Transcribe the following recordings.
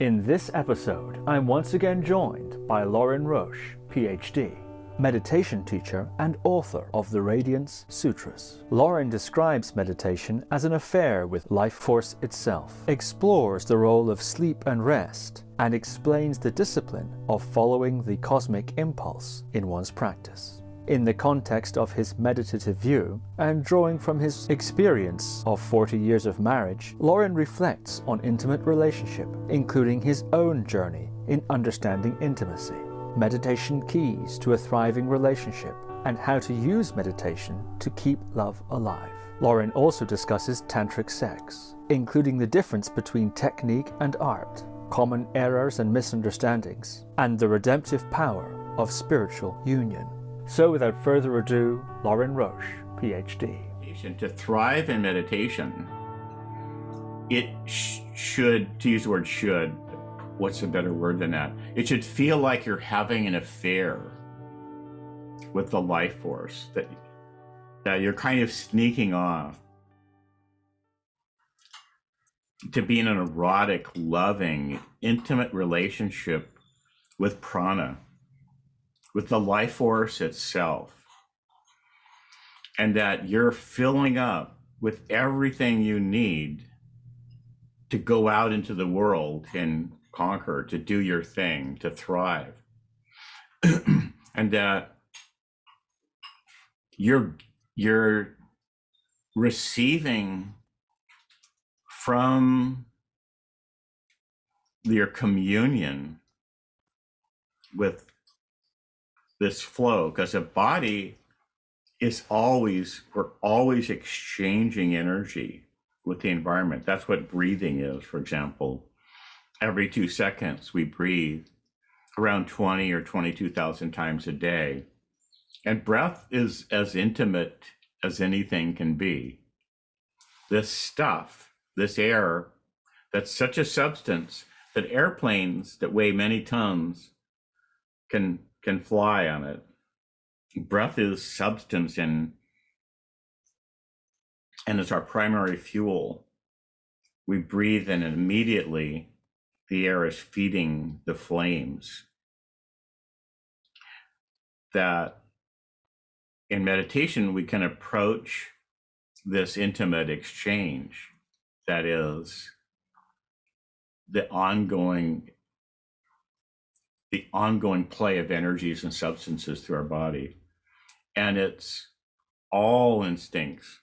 In this episode, I'm once again joined by Lorin Roche, PhD, meditation teacher and author of the Radiance Sutras. Lorin describes meditation as an affair with life force itself, explores the role of sleep and rest, and explains the discipline of following the cosmic impulse in one's practice in the context of his meditative view and drawing from his experience of 40 years of marriage, Lorin reflects on intimate relationship, including his own journey in understanding intimacy, meditation keys to a thriving relationship, and how to use meditation to keep love alive. Lorin also discusses tantric sex, including the difference between technique and art, common errors and misunderstandings, and the redemptive power of spiritual union. So, without further ado, Lorin Roche, PhD. To thrive in meditation, it sh- should, to use the word should, what's a better word than that? It should feel like you're having an affair with the life force, that, that you're kind of sneaking off to be in an erotic, loving, intimate relationship with prana with the life force itself. And that you're filling up with everything you need to go out into the world and conquer, to do your thing, to thrive. and that you're you're receiving from your communion with this flow because a body is always we're always exchanging energy with the environment. That's what breathing is for example. Every two seconds we breathe around 20 or 22,000 times a day. And breath is as intimate as anything can be. This stuff this air that's such a substance that airplanes that weigh many tons can can fly on it. Breath is substance and and it's our primary fuel. We breathe and immediately the air is feeding the flames. That in meditation we can approach this intimate exchange that is the ongoing the ongoing play of energies and substances through our body. And it's all instincts.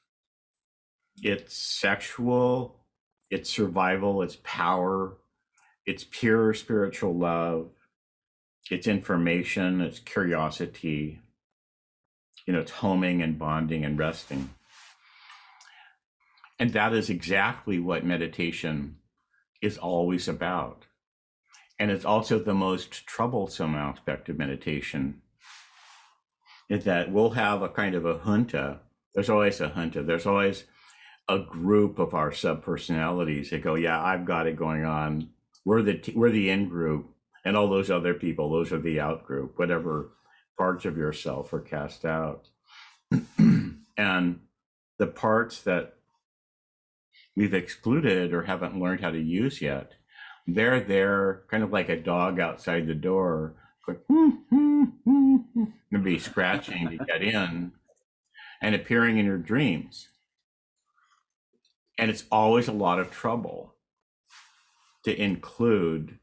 It's sexual, it's survival, it's power, it's pure spiritual love, it's information, it's curiosity, you know, it's homing and bonding and resting. And that is exactly what meditation is always about. And it's also the most troublesome aspect of meditation is that we'll have a kind of a junta. There's always a junta. There's always a group of our subpersonalities that go, yeah, I've got it going on. We're the t- we're the in group, and all those other people, those are the out group. Whatever parts of yourself are cast out, and the parts that we've excluded or haven't learned how to use yet they're there kind of like a dog outside the door going hmm, hmm, hmm, and be scratching to get in and appearing in your dreams. And it's always a lot of trouble to include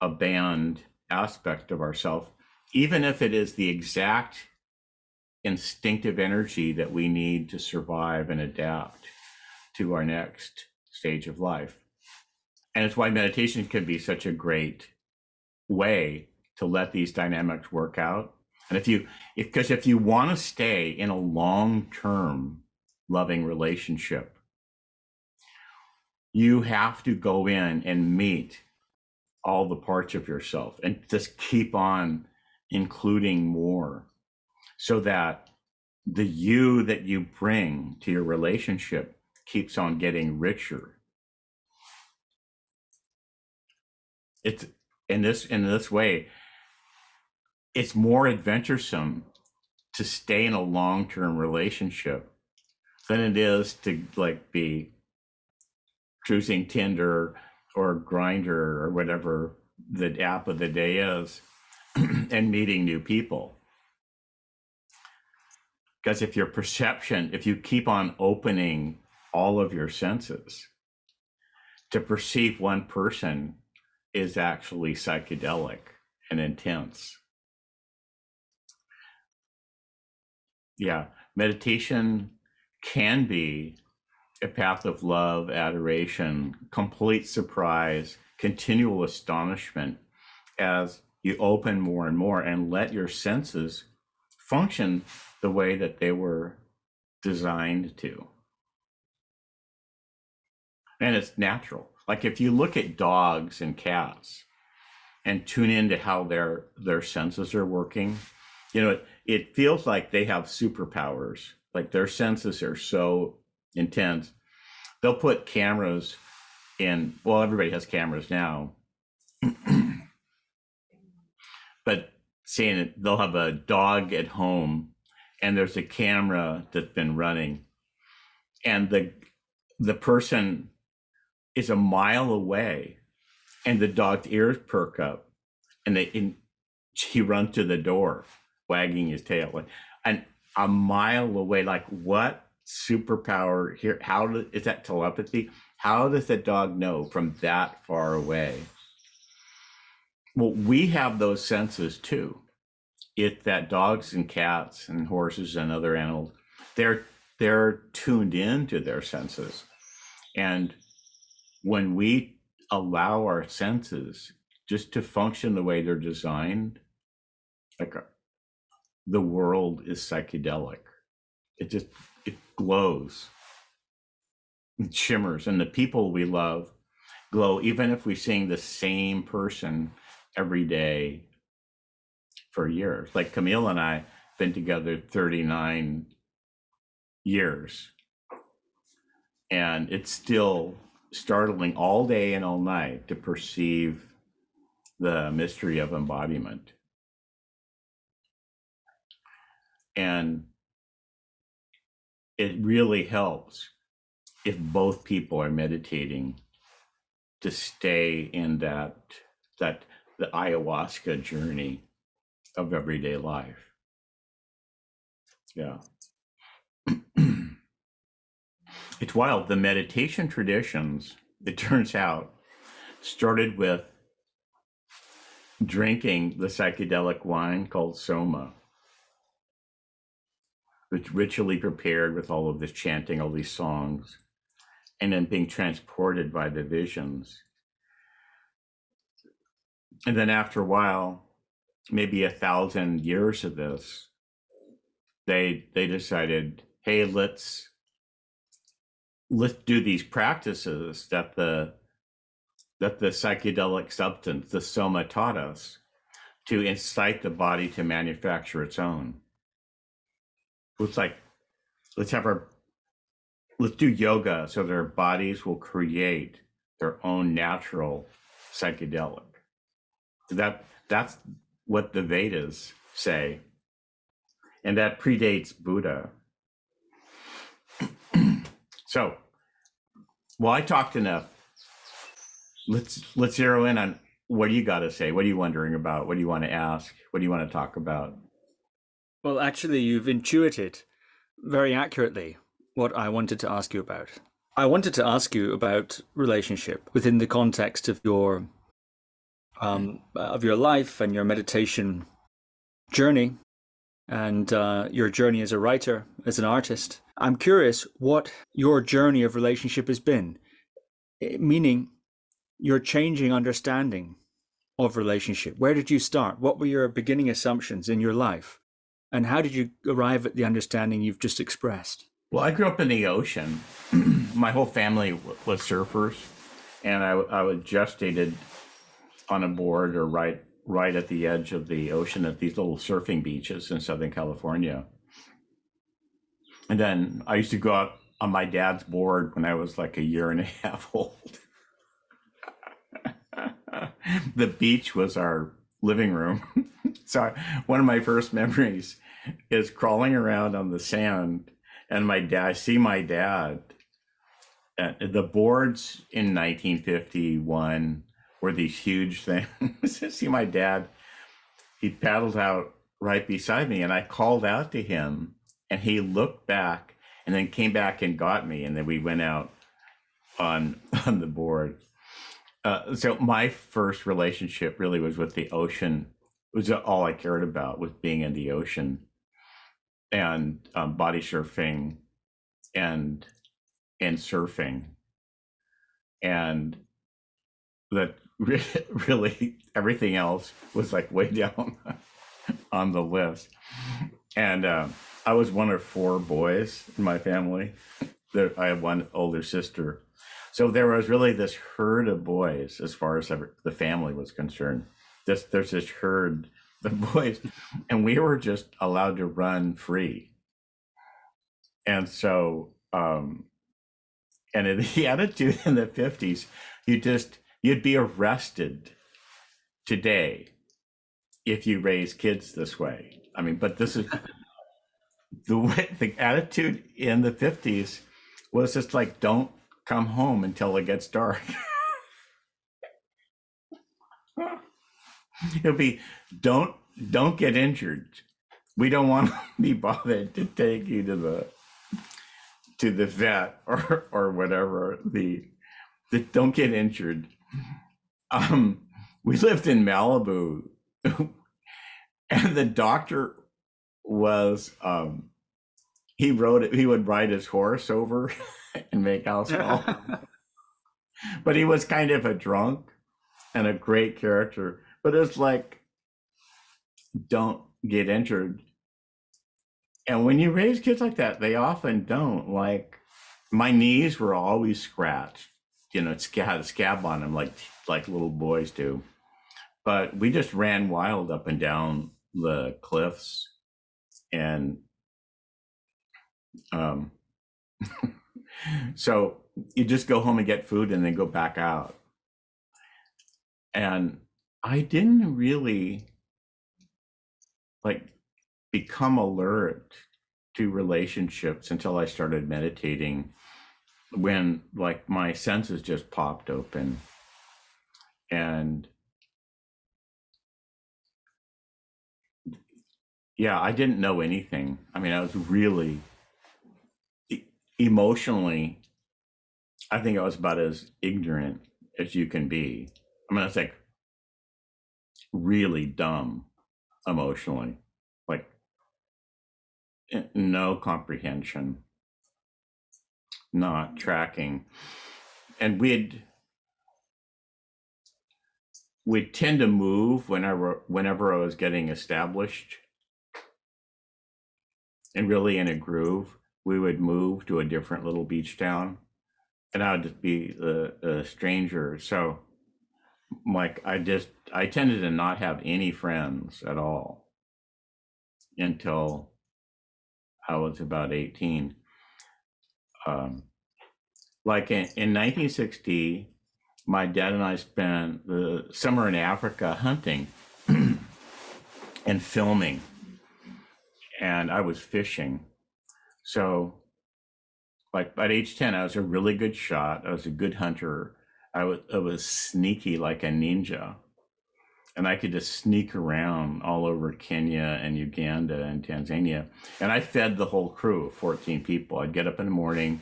a banned aspect of ourself even if it is the exact instinctive energy that we need to survive and adapt to our next stage of life and it's why meditation can be such a great way to let these dynamics work out. And if you if because if you want to stay in a long-term loving relationship you have to go in and meet all the parts of yourself and just keep on including more so that the you that you bring to your relationship keeps on getting richer it's in this in this way it's more adventuresome to stay in a long-term relationship than it is to like be cruising tinder or Grindr or whatever the app of the day is and meeting new people. Because if your perception, if you keep on opening all of your senses, to perceive one person is actually psychedelic and intense. Yeah, meditation can be a path of love, adoration, complete surprise, continual astonishment as you open more and more and let your senses function the way that they were designed to. And it's natural. Like if you look at dogs and cats and tune into how their their senses are working, you know, it, it feels like they have superpowers. Like their senses are so intense. They'll put cameras in, well, everybody has cameras now. but saying it, they'll have a dog at home and there's a camera that's been running and the the person is a mile away and the dog's ears perk up and they and he runs to the door wagging his tail. And a mile away like what superpower here how do, is that telepathy? How does the dog know from that far away? Well we have those senses too. It that dogs and cats and horses and other animals they're they're tuned in to their senses. And when we allow our senses just to function the way they're designed like uh, the world is psychedelic. It just it glows. It shimmers and the people we love glow even if we're seeing the same person every day for years. Like camille and i been together 39 years and it's still startling all day and all night to perceive the mystery of embodiment. And it really helps if both people are meditating to stay in that that the ayahuasca journey of everyday life. Yeah it's wild the meditation traditions it turns out started with drinking the psychedelic wine called soma which ritually prepared with all of this chanting, all these songs, and then being transported by the visions. And then after a while, maybe a thousand years of this, they they decided, hey, let's let's do these practices that the that the psychedelic substance, the soma taught us to incite the body to manufacture its own. Let's like let's have our let's do yoga so their bodies will create their own natural psychedelic. That that's what the vedas say and that predates buddha. So well i talked enough. Let's let's zero in on what do you got to say? What are you wondering about? What do you want to ask? What do you want to talk about? Well, actually, you've intuited very accurately what I wanted to ask you about. I wanted to ask you about relationship within the context of your um, of your life and your meditation journey and uh, your journey as a writer, as an artist. I'm curious what your journey of relationship has been, eh, meaning your changing understanding of relationship. Where did you start? What were your beginning assumptions in your life? And how did you arrive at the understanding you've just expressed? Well, I grew up in the ocean. My whole family was surfers, and I, I was gestated on a board or right right at the edge of the ocean at these little surfing beaches in Southern California. And then I used to go out on my dad's board when I was like a year and a half old. the beach was our living room. so one of my first memories is crawling around on the sand and my dad I see my dad uh, the boards in 1951 were these huge things. See, my dad, he paddled out right beside me, and I called out to him, and he looked back and then came back and got me, and then we went out on on the board. Uh, so my first relationship really was with the ocean. It was all I cared about was being in the ocean and um, body surfing and and surfing and that really everything else was like way down on the list. And uh, i was one of four boys in my family. There i have one older sister. So there was really this herd of boys as far as the family was concerned. This there's this herd of boys and we were just allowed to run free. And so um and in the attitude in the 50s you just you'd be arrested today if you raise kids this way. I mean but this is the way the attitude in the 50s was just like don't come home until it gets dark. It'll be don't don't get injured. We don't want to be bothered to take you to the to the vet or or whatever the, the don't get injured um we lived in malibu and the doctor was um he rode it he would ride his horse over and make house call but he was kind of a drunk and a great character but it's like don't get injured and when you raise kids like that, they often don't. Like my knees were always scratched. You know, it's had a scab on them like like little boys do. But we just ran wild up and down the cliffs and um so you just go home and get food and then go back out. And I didn't really like become alert to relationships until I started meditating when like my senses just popped open. And yeah i didn't know anything. I mean i was really emotionally i think i was about as ignorant as you can be. I mean i was like really dumb emotionally. Like no comprehension, not tracking. And we'd we'd tend to move whenever whenever I was getting established and really in a groove. We would move to a different little beach town, and I would just be a, a stranger. So, like, I just I tended to not have any friends at all until I was about 18. Um, like in, in 1960, my dad and I spent the summer in Africa hunting and filming, and I was fishing. So, like at age 10, I was a really good shot. I was a good hunter. I was, I was sneaky like a ninja and I could just sneak around all over Kenya and Uganda and Tanzania. And I fed the whole crew of 14 people. I'd get up in the morning,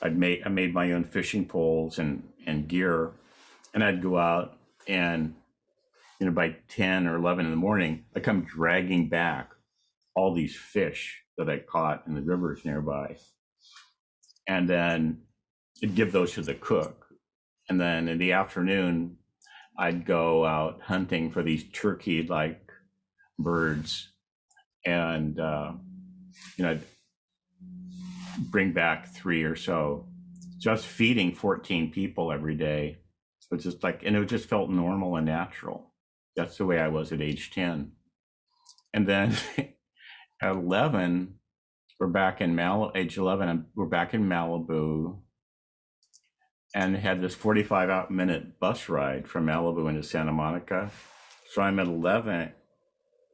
I'd make I made my own fishing poles and and gear, and I'd go out and you know by 10 or 11 in the morning, I come dragging back all these fish that I caught in the rivers nearby. And then I'd give those to the cook. And then in the afternoon, I'd go out hunting for these turkey like birds and, uh, you know, I'd bring back three or so, just feeding 14 people every day. So was just like, and it just felt normal and natural. That's the way I was at age 10. And then at 11, we're back in Mal, age 11, we're back in Malibu and had this 45 minute bus ride from Malibu into Santa Monica. So I'm at 11.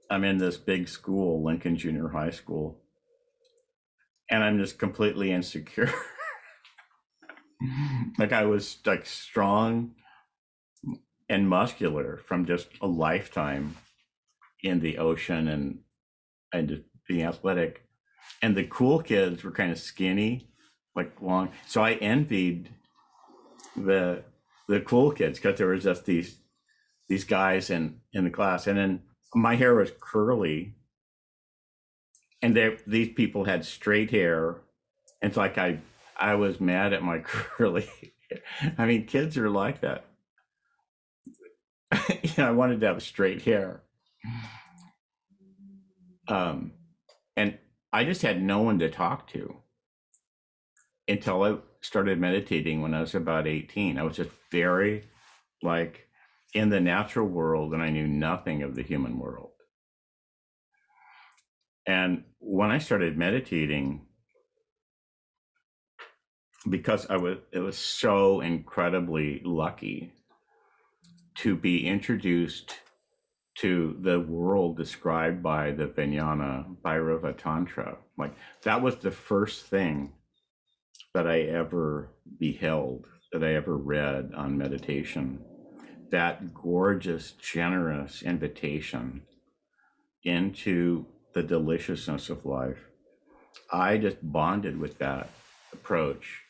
I'm in this big school, Lincoln Junior High School, and I'm just completely insecure. like I was like strong and muscular from just a lifetime in the ocean and and just being athletic. And the cool kids were kind of skinny, like long. So I envied the the cool kids because there was just these these guys in in the class, and then my hair was curly, and they these people had straight hair. It's like I I was mad at my curly. I mean, kids are like that. you know, I wanted to have straight hair. Um, and I just had no one to talk to until I started meditating when I was about 18. I was just very like in the natural world and I knew nothing of the human world. And when I started meditating, because I was it was so incredibly lucky to be introduced to the world described by the Vijnana Bhairava Tantra. Like that was the first thing that I ever beheld, that I ever read on meditation. That gorgeous, generous invitation into the deliciousness of life. I just bonded with that approach.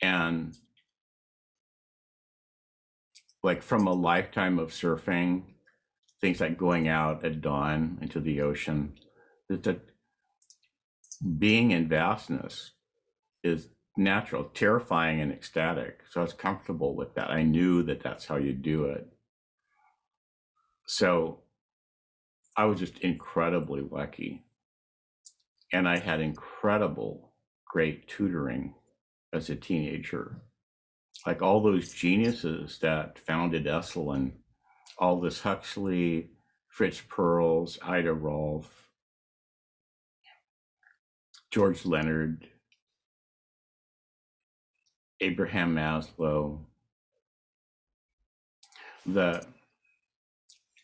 And like from a lifetime of surfing, things like going out at dawn into the ocean, that being in vastness is natural, terrifying, and ecstatic. So I was comfortable with that. I knew that that's how you do it. So I was just incredibly lucky. And I had incredible, great tutoring as a teenager like all those geniuses that founded Esalen, Aldous Huxley, Fritz Perls, Ida Rolf, George Leonard, Abraham Maslow, the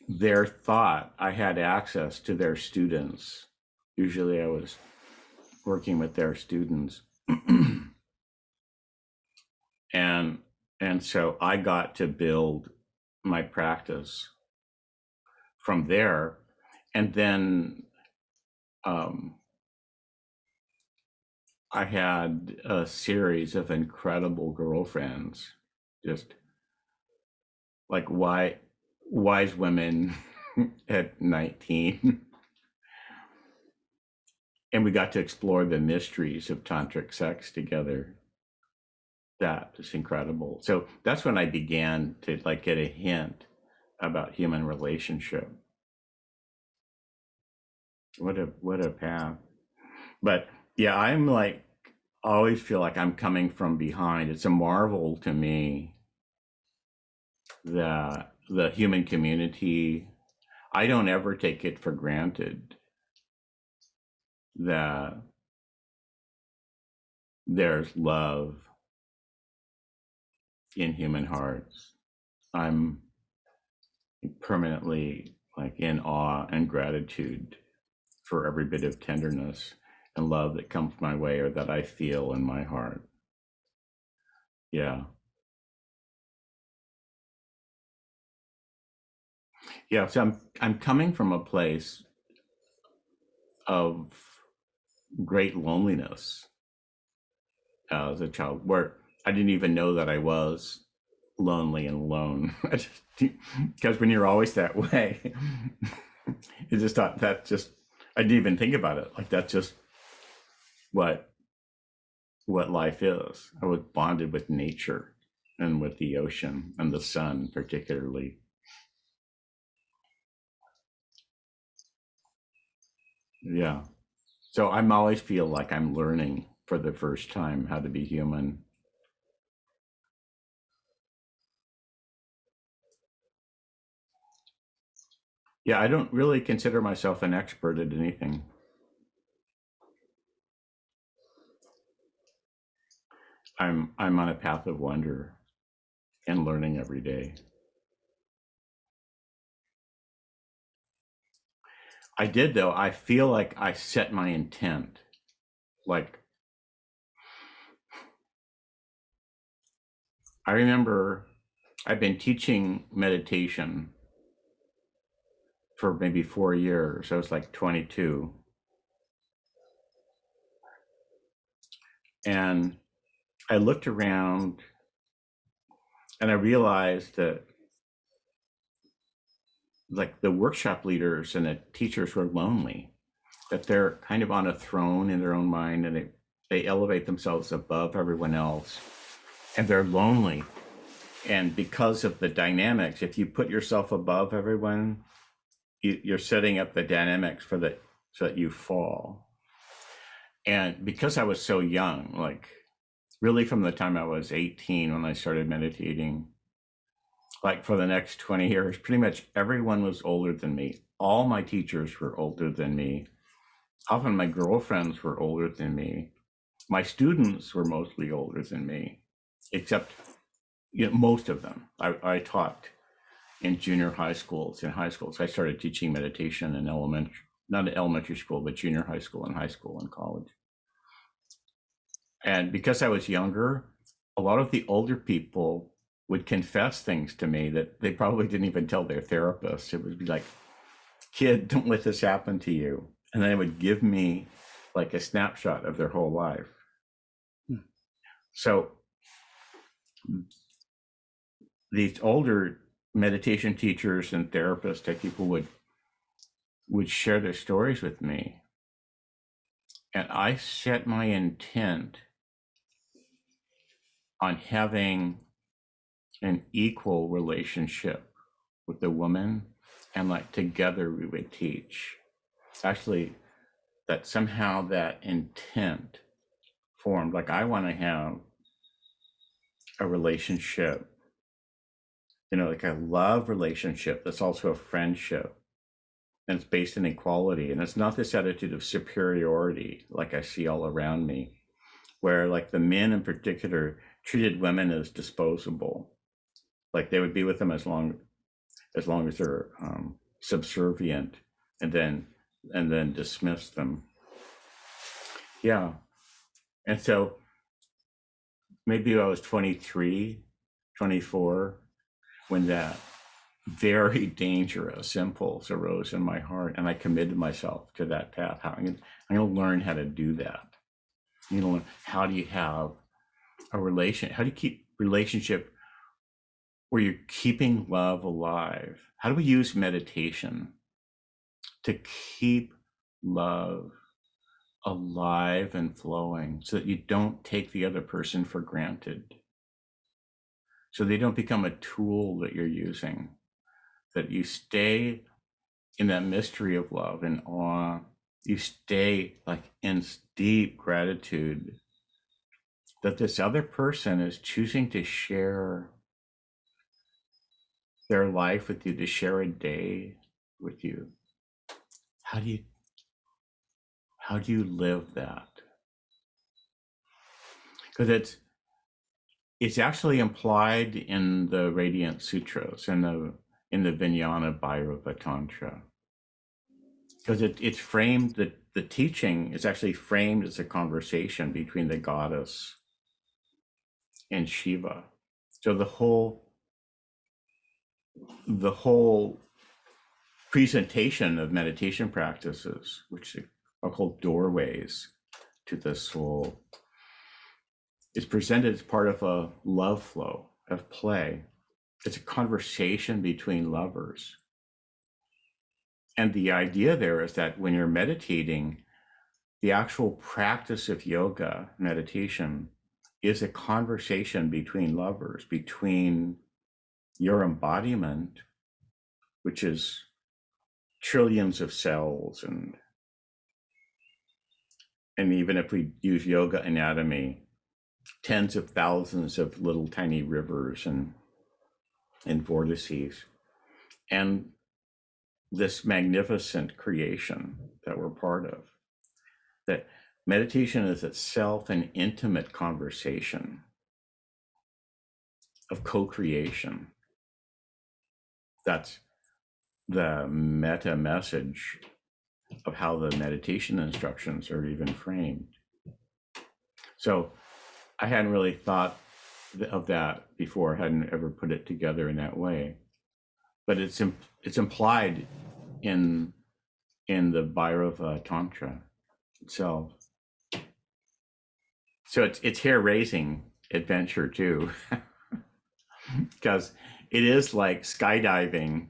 their thought, I had access to their students. Usually I was working with their students. and and so i got to build my practice from there and then um, i had a series of incredible girlfriends just like why wise women at 19 and we got to explore the mysteries of tantric sex together that is incredible. So that's when I began to like get a hint about human relationship. What a what a path. But yeah, I'm like always feel like I'm coming from behind. It's a marvel to me that the human community I don't ever take it for granted that there's love in human hearts. I'm permanently like in awe and gratitude for every bit of tenderness and love that comes my way or that I feel in my heart. Yeah. Yeah, so I'm I'm coming from a place of great loneliness as a child where I didn't even know that I was lonely and alone. because when you're always that way, you just thought that just I didn't even think about it. Like that's just what what life is. I was bonded with nature and with the ocean and the sun particularly. Yeah. So I'm always feel like I'm learning for the first time how to be human Yeah, I don't really consider myself an expert at anything. I'm I'm on a path of wonder and learning every day. I did though. I feel like I set my intent. Like I remember I've been teaching meditation for maybe 4 years. I was like 22. And I looked around and I realized that like the workshop leaders and the teachers were lonely, that they're kind of on a throne in their own mind and they, they elevate themselves above everyone else and they're lonely. And because of the dynamics, if you put yourself above everyone, you, you're setting up the dynamics for the so that you fall. And because I was so young, like really from the time I was 18 when I started meditating, like for the next 20 years, pretty much everyone was older than me. All my teachers were older than me. Often my girlfriends were older than me. My students were mostly older than me, except you know, most of them. I, I taught in junior high schools, in high schools. I started teaching meditation in elementary, not elementary school, but junior high school and high school and college. And because I was younger, a lot of the older people would confess things to me that they probably didn't even tell their therapist. It would be like, kid, don't let this happen to you. And then they would give me like a snapshot of their whole life. Hmm. So these older meditation teachers and therapists type people would would share their stories with me. And I set my intent on having an equal relationship with the woman and like together we would teach. Actually that somehow that intent formed like i want to have a relationship you know like a love relationship that's also a friendship and it's based in equality. And it's not this attitude of superiority like i see all around me where like the men in particular treated women as disposable. Like they would be with them as long as long as they're um, subservient and then and then dismiss them. Yeah. And so maybe i was 23 24 when that very dangerous impulse arose in my heart and i committed myself to that path. How i'm going to learn how to do that. You know how do you have a relation how do you keep relationship where you're keeping love alive. How do we use meditation to keep love alive and flowing so that you don't take the other person for granted? So they don't become a tool that you're using, that you stay in that mystery of love and awe. You stay like in deep gratitude that this other person is choosing to share their life with you, to share a day with you. How do you how do you live that? Because it's it's actually implied in the Radiance Sutras in the in the Vijnana Bhairava Tantra. Because it, it's framed the, the teaching is actually framed as a conversation between the goddess and Shiva. So the whole the whole presentation of meditation practices, which are called doorways to the soul, is presented as part of a love flow of play. It's a conversation between lovers. And the idea there is that when you're meditating, the actual practice of yoga, meditation, is a conversation between lovers, between your embodiment, which is trillions of cells and and even if we use yoga anatomy, tens of thousands of little tiny rivers and and vortices, and this magnificent creation that we're part of. That meditation is itself an intimate conversation of co-creation that's the meta message of how the meditation instructions are even framed. So I hadn't really thought of that before. I hadn't ever put it together in that way, but it's it's implied in in the Bhairava Tantra itself. So it's it's hair raising adventure too, because it is like skydiving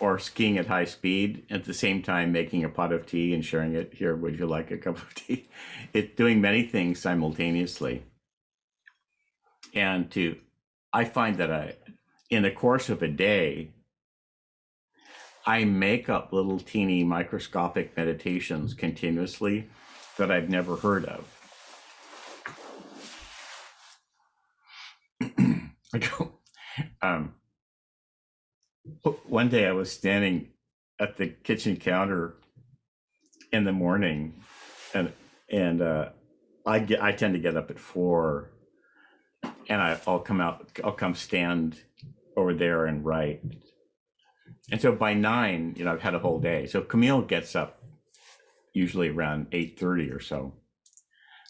or skiing at high speed at the same time making a pot of tea and sharing it. Here would you like a cup of tea? It's doing many things simultaneously. And to i find that i in the course of a day i make up little teeny microscopic meditations continuously that i've never heard of I go, um, one day I was standing at the kitchen counter in the morning, and and uh, I get I tend to get up at four, and I, I'll come out I'll come stand over there and write, and so by nine you know I've had a whole day. So Camille gets up usually around eight thirty or so.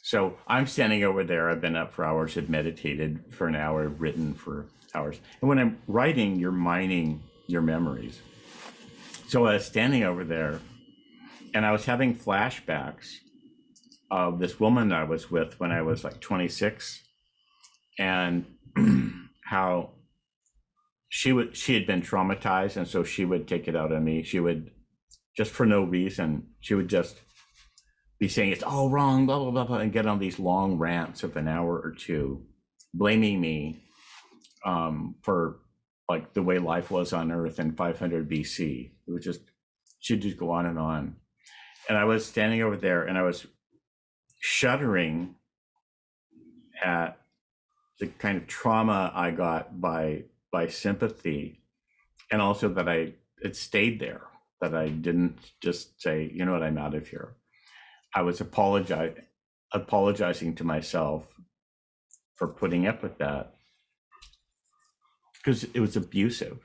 So I'm standing over there. I've been up for hours, have meditated for an hour, written for hours. And when I'm writing, you're mining your memories. So I was standing over there and I was having flashbacks of this woman I was with when I was like 26 and how she would she had been traumatized and so she would take it out on me. She would just for no reason, she would just be saying it's all wrong, blah blah blah, blah and get on these long rants of an hour or two, blaming me um, for like the way life was on Earth in 500 BC. It was just she'd just go on and on. And I was standing over there, and I was shuddering at the kind of trauma I got by by sympathy, and also that I it stayed there. That I didn't just say, you know what, I'm out of here. I was apologize, apologizing to myself for putting up with that because it was abusive.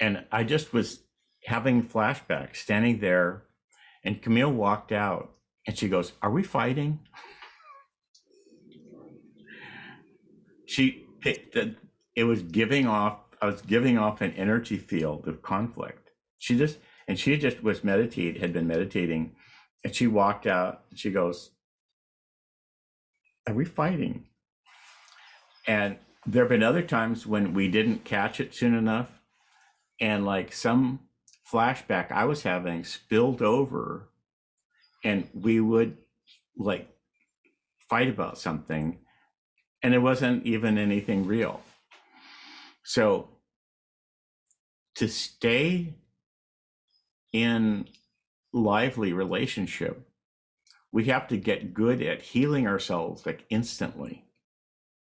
And I just was having flashbacks, standing there, and Camille walked out and she goes, Are we fighting? she picked that it was giving off, I was giving off an energy field of conflict. She just, and she just was meditate, had been meditating, and she walked out and she goes, Are we fighting? And there have been other times when we didn't catch it soon enough and like some flashback i was having spilled over and we would like fight about something and it wasn't even anything real so to stay in lively relationship we have to get good at healing ourselves like instantly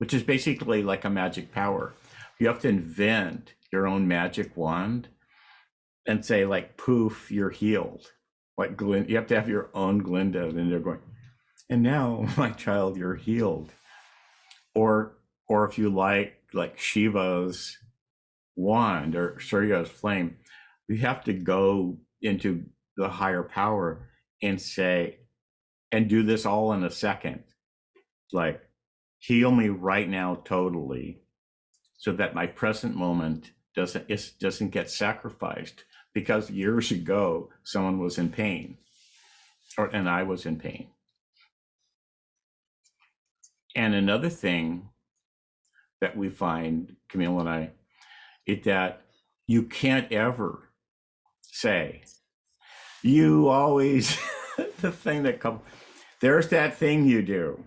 which is basically like a magic power. You have to invent your own magic wand and say like poof, you're healed. Like Glenn, you have to have your own Glinda, and they're going, and now my child, you're healed. Or or if you like like Shiva's wand or Surya's flame, you have to go into the higher power and say, and do this all in a second. Like heal me right now totally so that my present moment doesn't doesn't get sacrificed because years ago someone was in pain or and I was in pain. And another thing that we find, Camille and I, is that you can't ever say, you always, the thing that comes, there's that thing you do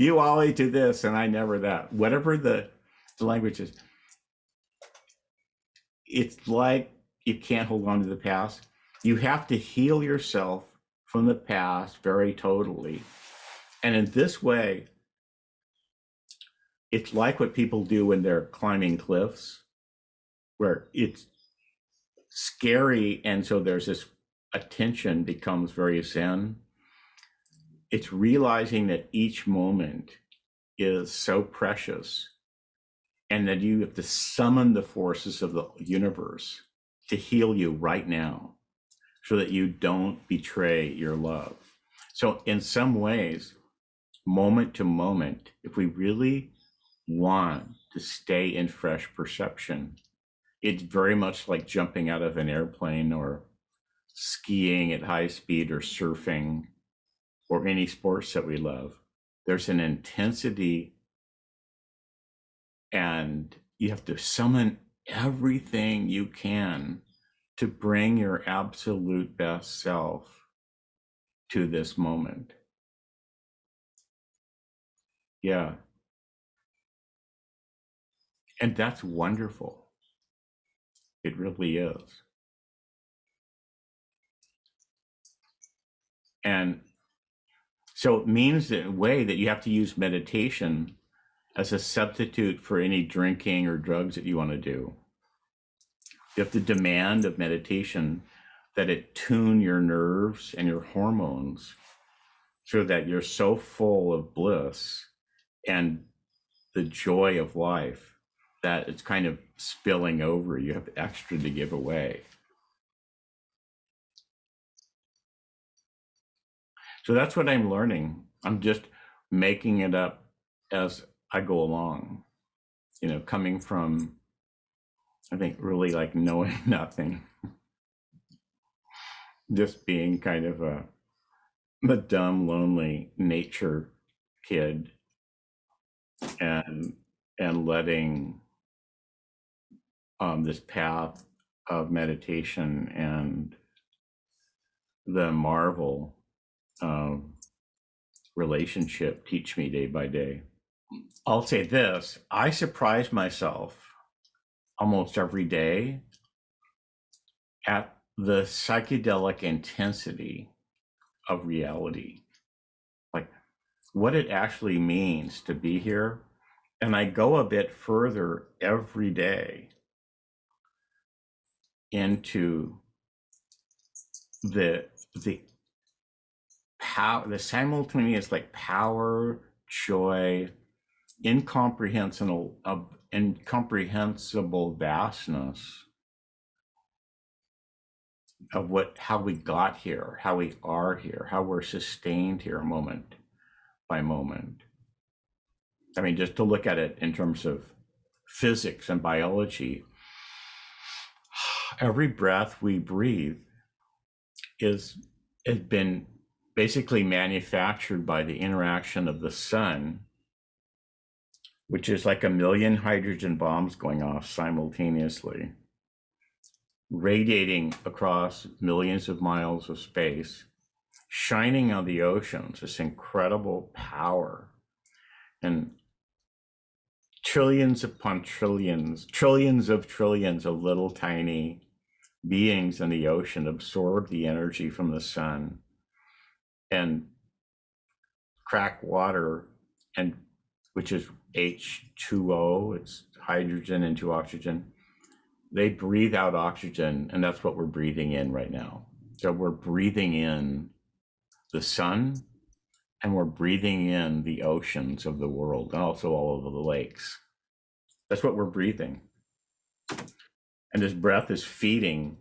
you always do this and I never that. Whatever the, the language is, it's like you can't hold on to the past. You have to heal yourself from the past very totally. And in this way, it's like what people do when they're climbing cliffs, where it's scary. And so there's this attention becomes very zen it's realizing that each moment is so precious and that you have to summon the forces of the universe to heal you right now so that you don't betray your love. So, in some ways, moment to moment, if we really want to stay in fresh perception, it's very much like jumping out of an airplane or skiing at high speed or surfing or any sports that we love. There's an intensity, and you have to summon everything you can to bring your absolute best self to this moment. Yeah. And that's wonderful. It really is. And so it means in a way that you have to use meditation as a substitute for any drinking or drugs that you want to do. You have to demand of meditation that it tune your nerves and your hormones so that you're so full of bliss and the joy of life that it's kind of spilling over. You have extra to give away. So that's what I'm learning. I'm just making it up as I go along, you know, coming from, I think, really like knowing nothing, just being kind of a, a dumb, lonely nature kid and and letting um, this path of meditation and the marvel of relationship teach me day by day. I'll say this I surprise myself almost every day at the psychedelic intensity of reality, like what it actually means to be here. And I go a bit further every day into the the power the simultaneous like power joy incomprehensible uh, incomprehensible vastness of what how we got here how we are here how we're sustained here moment by moment. I mean just to look at it in terms of physics and biology every breath we breathe is has been basically manufactured by the interaction of the sun which is like a million hydrogen bombs going off simultaneously radiating across millions of miles of space shining on the oceans this incredible power and trillions upon trillions trillions of trillions of little tiny beings in the ocean absorb the energy from the sun and crack water and which is H2O, it's hydrogen into oxygen. They breathe out oxygen, and that's what we're breathing in right now. So we're breathing in the sun and we're breathing in the oceans of the world and also all of the lakes. That's what we're breathing. And this breath is feeding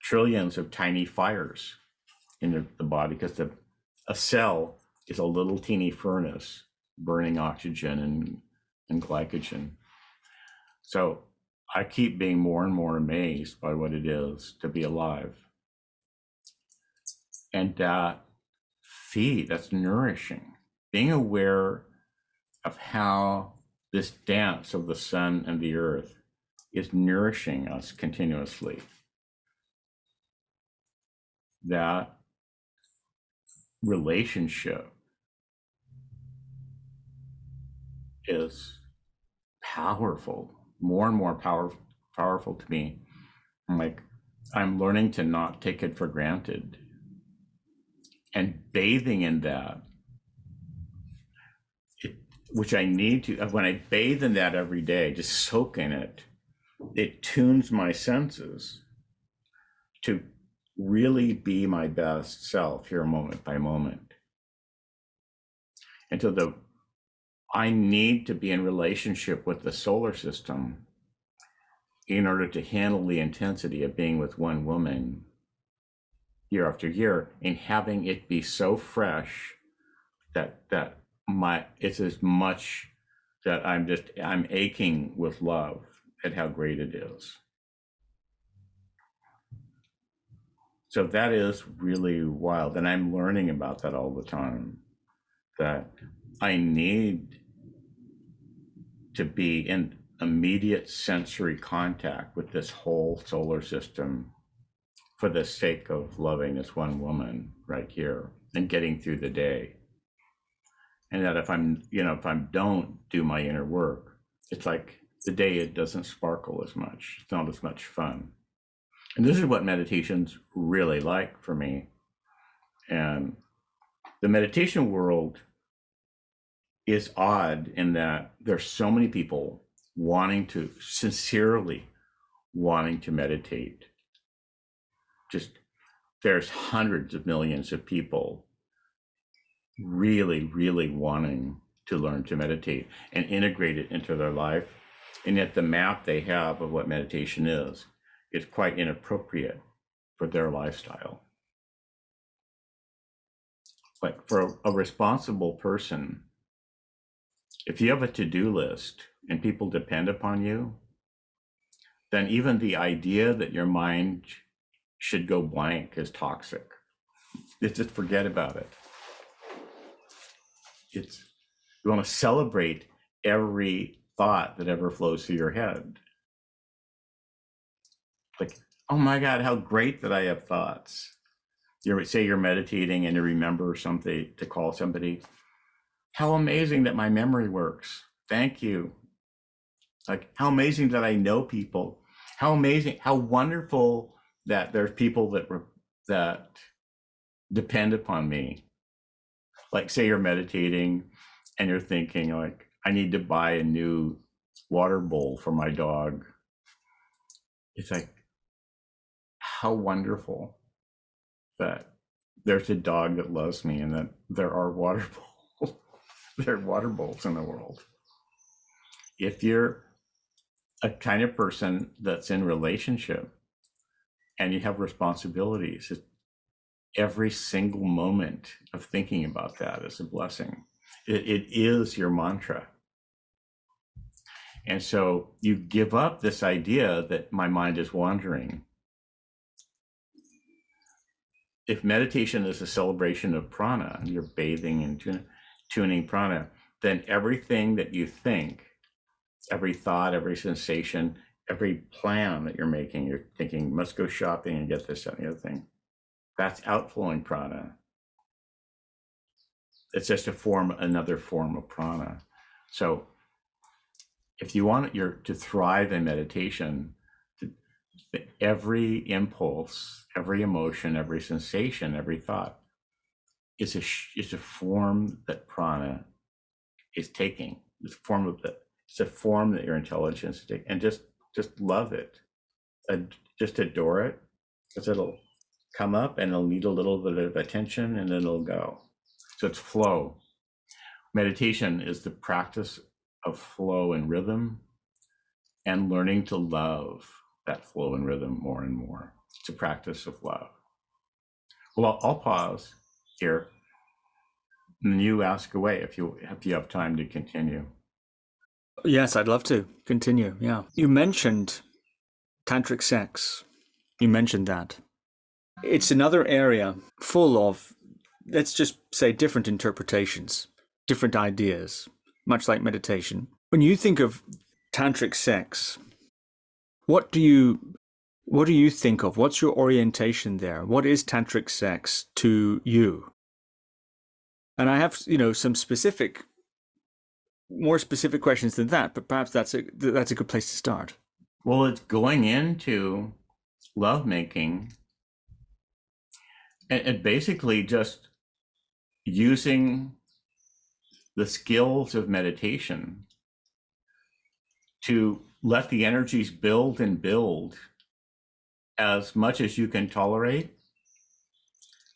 trillions of tiny fires in the, the body because the, a cell is a little teeny furnace burning oxygen and, and glycogen. So I keep being more and more amazed by what it is to be alive. And feed, that's nourishing. Being aware of how this dance of the sun and the earth is nourishing us continuously. That relationship is powerful, more and more power, powerful to me. I'm like, I'm learning to not take it for granted. And bathing in that, it, which I need to, when I bathe in that every day, just soak in it, it tunes my senses to really be my best self here moment by moment. And so the I need to be in relationship with the solar system in order to handle the intensity of being with one woman year after year and having it be so fresh that that my it's as much that I'm just I'm aching with love at how great it is. So that is really wild. And I'm learning about that all the time. That I need to be in immediate sensory contact with this whole solar system for the sake of loving this one woman right here and getting through the day and that if i'm you know if i don't do my inner work it's like the day it doesn't sparkle as much. It's not as much fun. And this is what meditation's really like for me. And the meditation world is odd in that there's so many people wanting to sincerely wanting to meditate. Just there's hundreds of millions of people really, really wanting to learn to meditate and integrate it into their life. And yet, the map they have of what meditation is is quite inappropriate for their lifestyle. But for a, a responsible person, if you have a to do list and people depend upon you, then even the idea that your mind should go blank is toxic. It's Just forget about it it's you want to celebrate every thought that ever flows through your head. Like, oh my God, how great that I have thoughts. You say you're meditating and you remember something to call somebody. How amazing that my memory works. Thank you. Like, how amazing that I know people. How amazing, how wonderful that there's people that that depend upon me like say you're meditating and you're thinking like i need to buy a new water bowl for my dog it's like how wonderful that there's a dog that loves me and that there are water bowls there are water bowls in the world if you're a kind of person that's in relationship and you have responsibilities every single moment of thinking about that is a blessing. It, it is your mantra. And so you give up this idea that my mind is wandering. If meditation is a celebration of prana, you're bathing and tuning prana, then everything that you think, every thought, every sensation, every plan that you're making, you're thinking, must go shopping and get this, and the other thing that's outflowing prana. It's just a form, another form of prana. So if you want your to thrive in meditation, every impulse, every emotion, every sensation, every thought is a is a form that prana is taking. It's a form of the it's a form that your intelligence is taking, and just just love it, and just adore it, because it'll come up and it'll need a little bit of attention and it'll go. So it's flow. Meditation is the practice of flow and rhythm and learning to love that flow and rhythm more and more. It's a practice of love. Well, I'll, I'll pause here and you ask away if you if you have time to continue. Yes, I'd love to continue. Yeah. You mentioned tantric sex. You mentioned that. It's another area full of, let's just say, different interpretations, different ideas, much like meditation. When you think of tantric sex, what do you what do you think of? What's your orientation there? What is tantric sex to you? And I have, you know, some specific, more specific questions than that, but perhaps that's a that's a good place to start. Well, it's going into lovemaking and basically just using the skills of meditation to let the energies build and build as much as you can tolerate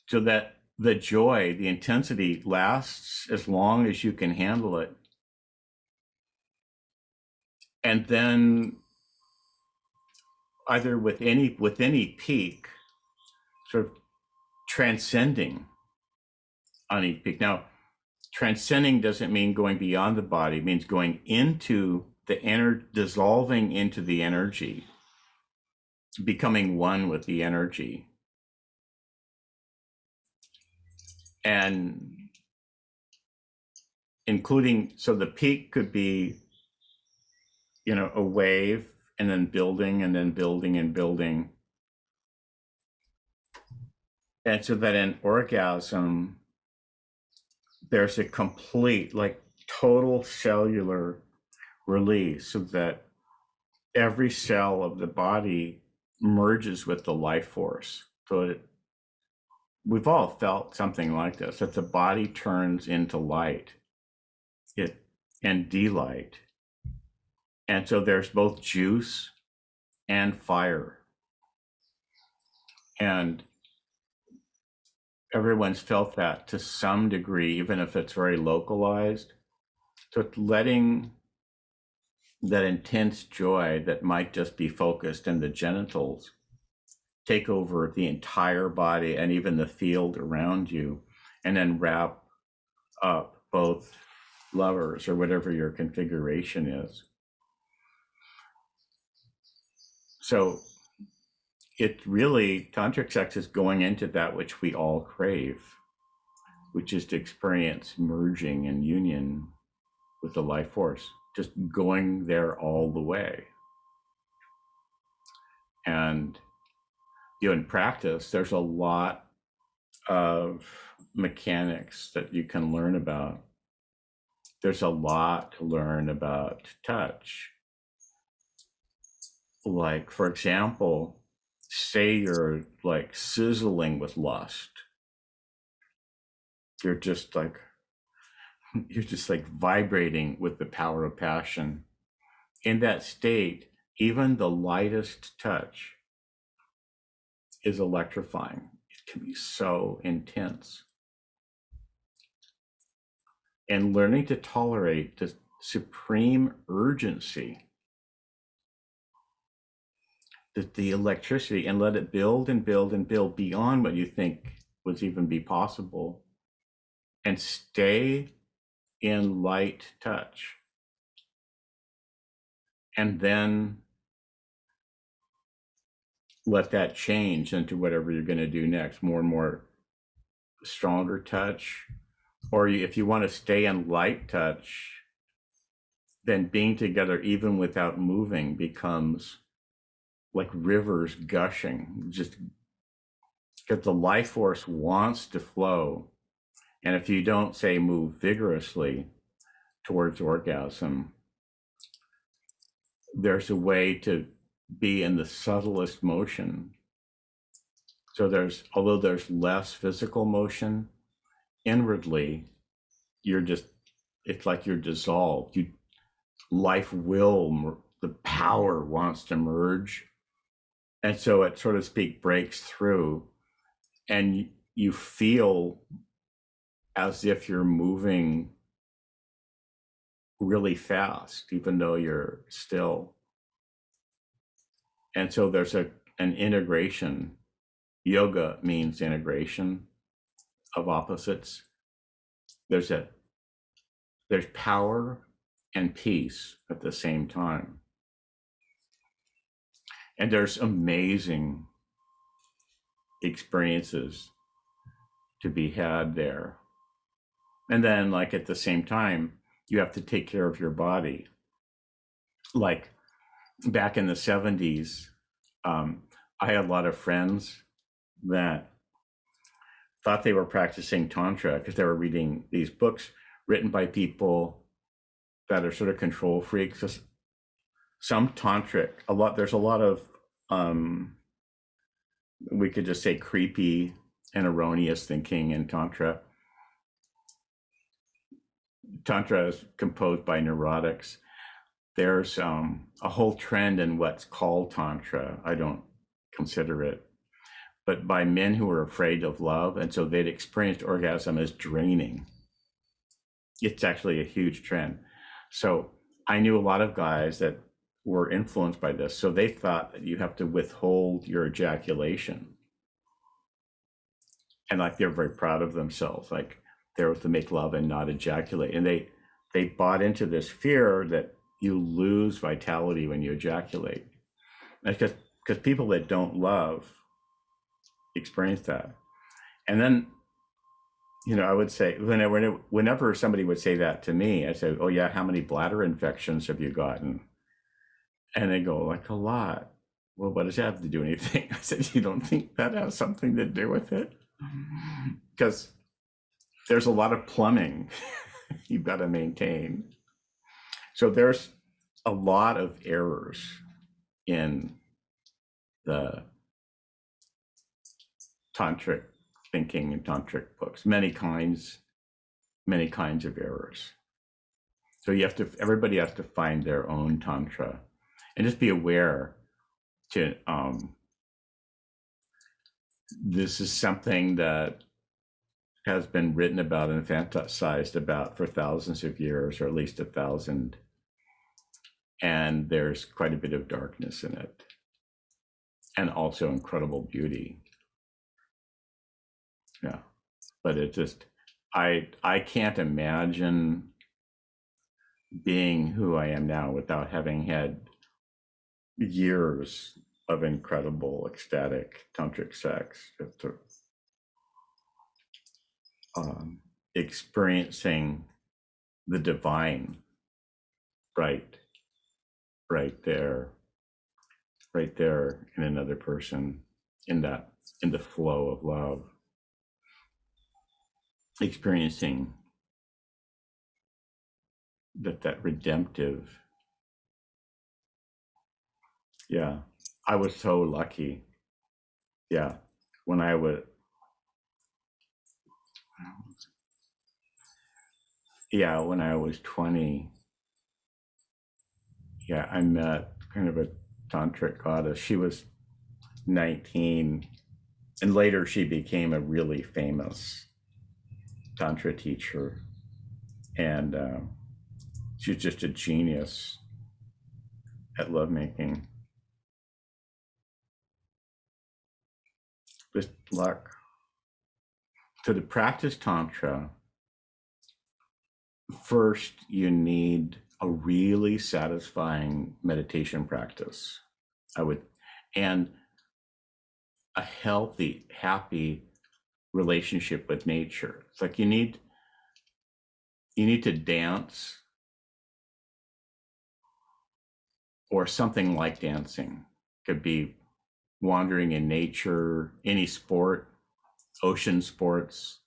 so that the joy, the intensity lasts as long as you can handle it. And then either with any with any peak, sort of transcending on each peak. Now, transcending doesn't mean going beyond the body, it means going into the inner, dissolving into the energy, becoming one with the energy. And including, so the peak could be, you know, a wave and then building and then building and building. And so that in orgasm, there's a complete, like total cellular release so that every cell of the body merges with the life force. So it, we've all felt something like this that the body turns into light it and delight. And so there's both juice and fire. And everyone's felt that to some degree, even if it's very localized. So letting that intense joy that might just be focused in the genitals take over the entire body and even the field around you, and then wrap up both lovers or whatever your configuration is. So it really, tantric sex is going into that which we all crave, which is to experience merging and union with the life force, just going there all the way. And you know, in practice, there's a lot of mechanics that you can learn about. There's a lot to learn about touch. Like, for example, say you're like sizzling with lust. You're just like, you're just like vibrating with the power of passion. In that state, even the lightest touch is electrifying. It can be so intense. And learning to tolerate the supreme urgency that the electricity and let it build and build and build beyond what you think was even be possible and stay in light touch. And then let that change into whatever you're going to do next more and more stronger touch. Or if you want to stay in light touch then being together even without moving becomes like rivers gushing just because the life force wants to flow and if you don't say move vigorously towards orgasm there's a way to be in the subtlest motion. So there's, although there's less physical motion, inwardly, you're just, it's like you're dissolved. You, life will, the power wants to merge. And so it sort of speak breaks through and you feel as if you're moving really fast, even though you're still. And so there's a an integration. Yoga means integration of opposites. There's a there's power and peace at the same time and there's amazing experiences to be had there and then like at the same time you have to take care of your body like back in the 70s, um, I had a lot of friends that thought they were practicing Tantra because they were reading these books written by people that are sort of control freaks. Some tantric, a lot, there's a lot of, um, we could just say creepy and erroneous thinking in Tantra. Tantra is composed by neurotics there's um, a whole trend in what's called tantra. I don't consider it, but by men who are afraid of love, and so they'd experienced orgasm as draining. It's actually a huge trend. So I knew a lot of guys that were influenced by this. So they thought that you have to withhold your ejaculation. And like they're very proud of themselves. Like there was to make love and not ejaculate. And they they bought into this fear that you lose vitality when you ejaculate. Because because people that don't love experience that. And then, you know, I would say whenever whenever somebody would say that to me, I say, "Oh yeah, how many bladder infections have you gotten?" And they go, "Like a lot." Well, what does that have to do anything? I said, "You don't think that has something to do with it?" Mm. Because there's a lot of plumbing you've got to maintain. So there's a lot of errors in the tantric thinking and tantric books, many kinds, many kinds of errors. So you have to, everybody has to find their own tantra, and just be aware to um, this is something that has been written about and fantasized about for thousands of years, or at least a thousand. And there's quite a bit of darkness in it, and also incredible beauty. Yeah, but it just, I I can't imagine being who I am now without having had years of incredible ecstatic tantric sex. Just um, experiencing the divine right right there right there in another person in that in the flow of love experiencing that that redemptive yeah i was so lucky yeah when i would yeah, when I was 20, yeah, I met kind of a tantric goddess. She was 19, and later she became a really famous tantra teacher, and uh, she's just a genius at lovemaking. Just luck. to the practice tantra, first you need a really satisfying meditation practice. I would, and a healthy, happy relationship with nature. It's like you need you need to dance or something like dancing. Could be wandering in nature, any sport, ocean sports,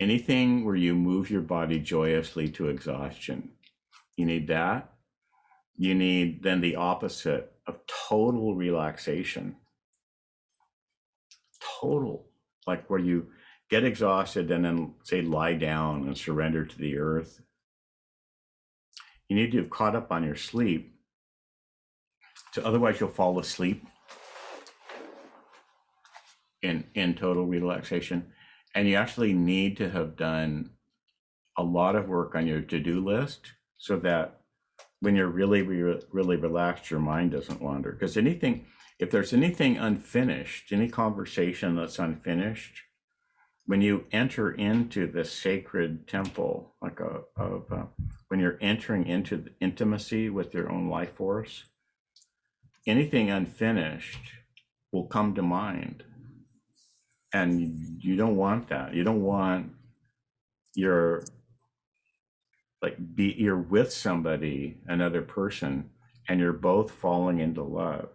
anything where you move your body joyously to exhaustion. You need that. You need then the opposite of total relaxation. Total, like where you get exhausted and then say lie down and surrender to the earth. You need to have caught up on your sleep. So otherwise you'll fall asleep in in total relaxation. And you actually need to have done a lot of work on your to-do list so that when you're really really relaxed your mind doesn't wander. Because anything if there's anything unfinished any conversation that's unfinished when you enter into the sacred temple like a of uh, when you're entering into the intimacy with your own life force anything unfinished will come to mind. And you don't want that. You don't want your like be you're with somebody another person and you're both falling into love.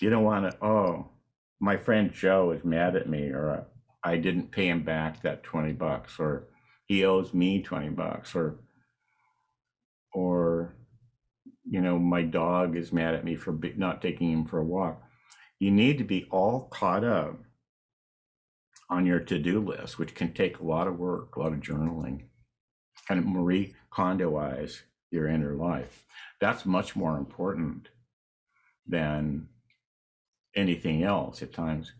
You don't want to oh my friend joe is mad at me or uh, i didn't pay him back that 20 bucks or he owes me 20 bucks or or you know my dog is mad at me for not taking him for a walk you need to be all caught up on your to-do list, which can take a lot of work, a lot of journaling, kind of Marie Kondoize your inner life. That's much more important than anything else at times.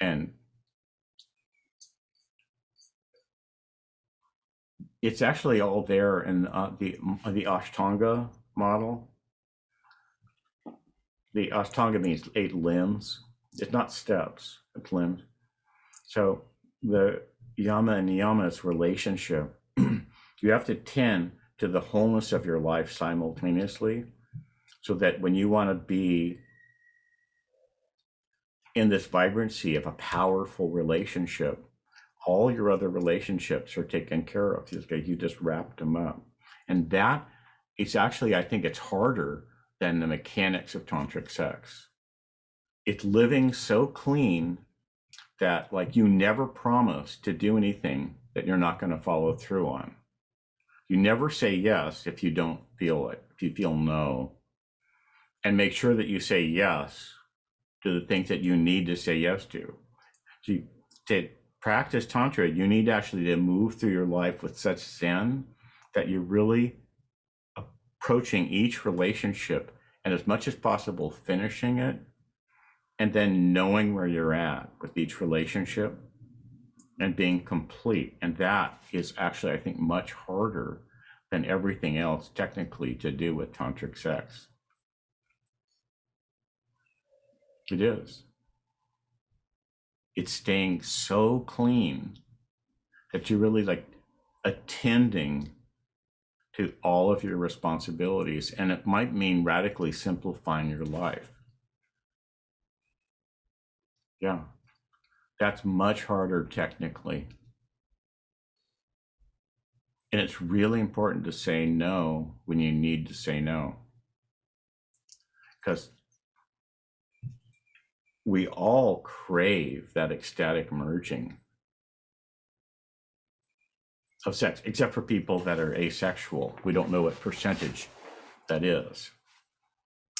And it's actually all there in uh, the the Ashtanga model. The Ashtanga means eight limbs. It's not steps; it's limbs. So the yama and niyamas relationship, you have to tend to the wholeness of your life simultaneously so that when you want to be in this vibrancy of a powerful relationship, all your other relationships are taken care of. You just wrapped them up. And that is actually, I think it's harder than the mechanics of tantric sex. It's living so clean that like you never promise to do anything that you're not going to follow through on. You never say yes if you don't feel it, if you feel no. And make sure that you say yes to the things that you need to say yes to. So you, to practice Tantra, you need actually to move through your life with such zen that you're really approaching each relationship and as much as possible finishing it and then knowing where you're at with each relationship and being complete. And that is actually, I think, much harder than everything else technically to do with tantric sex. It is. It's staying so clean that you're really like attending to all of your responsibilities. And it might mean radically simplifying your life. Yeah. That's much harder technically. And it's really important to say no when you need to say no. Because we all crave that ecstatic merging of sex, except for people that are asexual. We don't know what percentage that is.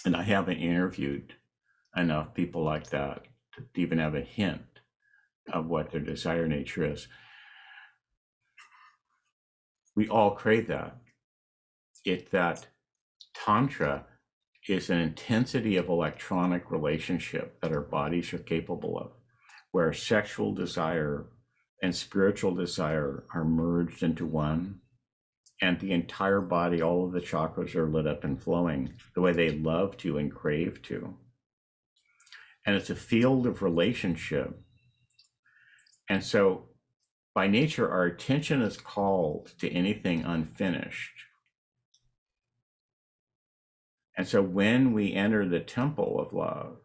And I haven't interviewed enough people like that to even have a hint of what their desire nature is. We all crave that. It that Tantra is an intensity of electronic relationship that our bodies are capable of, where sexual desire and spiritual desire are merged into one. And the entire body, all of the chakras are lit up and flowing the way they love to and crave to. And it's a field of relationship. And so, by nature, our attention is called to anything unfinished. And so, when we enter the temple of love,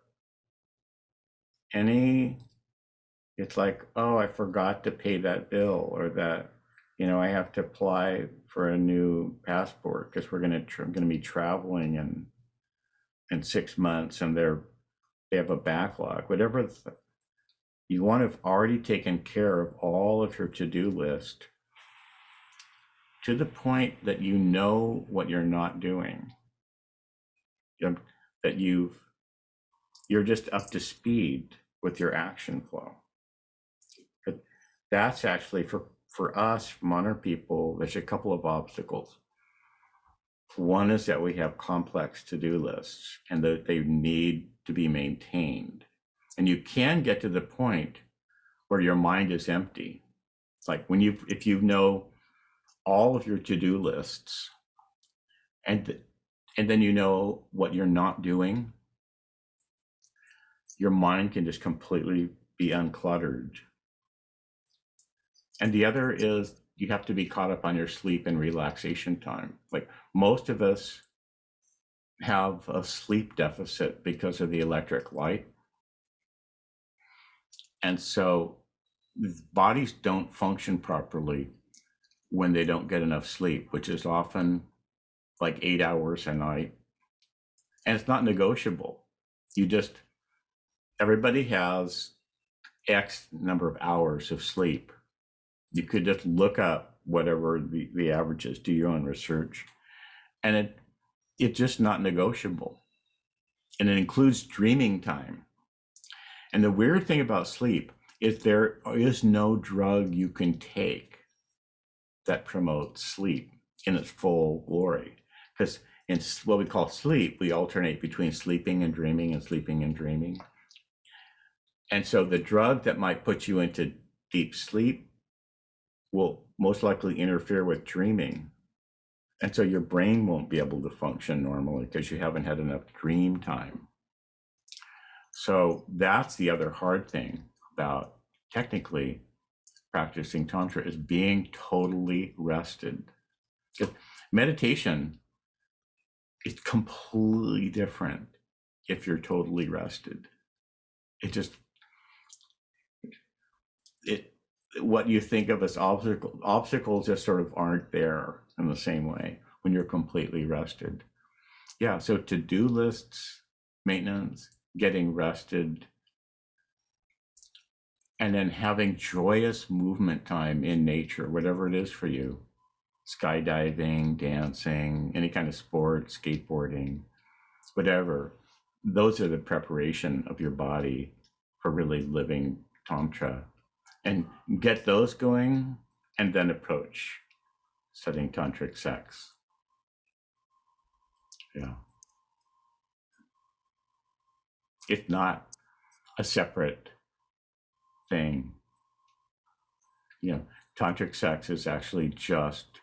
any it's like, oh, I forgot to pay that bill or that, you know, I have to apply for a new passport because we're going to, tra- going to be traveling in, in six months and they're, they have a backlog, whatever the, you want to have already taken care of all of your to-do list to the point that you know what you're not doing. That you've you're just up to speed with your action flow that's actually for for us modern people there's a couple of obstacles. One is that we have complex to-do lists and that they need to be maintained. And you can get to the point where your mind is empty. It's like when you if you know all of your to-do lists and and then you know what you're not doing your mind can just completely be uncluttered and the other is you have to be caught up on your sleep and relaxation time. Like most of us have a sleep deficit because of the electric light. And so bodies don't function properly when they don't get enough sleep, which is often like eight hours a night. And it's not negotiable. You just, everybody has X number of hours of sleep you could just look up whatever the, the average is, do your own research. And it it's just not negotiable. And it includes dreaming time. And the weird thing about sleep is there is no drug you can take that promotes sleep in its full glory. Because in what we call sleep, we alternate between sleeping and dreaming and sleeping and dreaming. And so the drug that might put you into deep sleep will most likely interfere with dreaming. And so your brain won't be able to function normally because you haven't had enough dream time. So that's the other hard thing about technically practicing Tantra is being totally rested. Meditation is completely different if you're totally rested. It just, it, what you think of as obstacle, obstacles just sort of aren't there in the same way when you're completely rested. Yeah, so to do lists, maintenance, getting rested, and then having joyous movement time in nature, whatever it is for you skydiving, dancing, any kind of sport, skateboarding, whatever. Those are the preparation of your body for really living Tantra. And get those going and then approach studying Tantric sex. Yeah. If not a separate thing. You know, tantric sex is actually just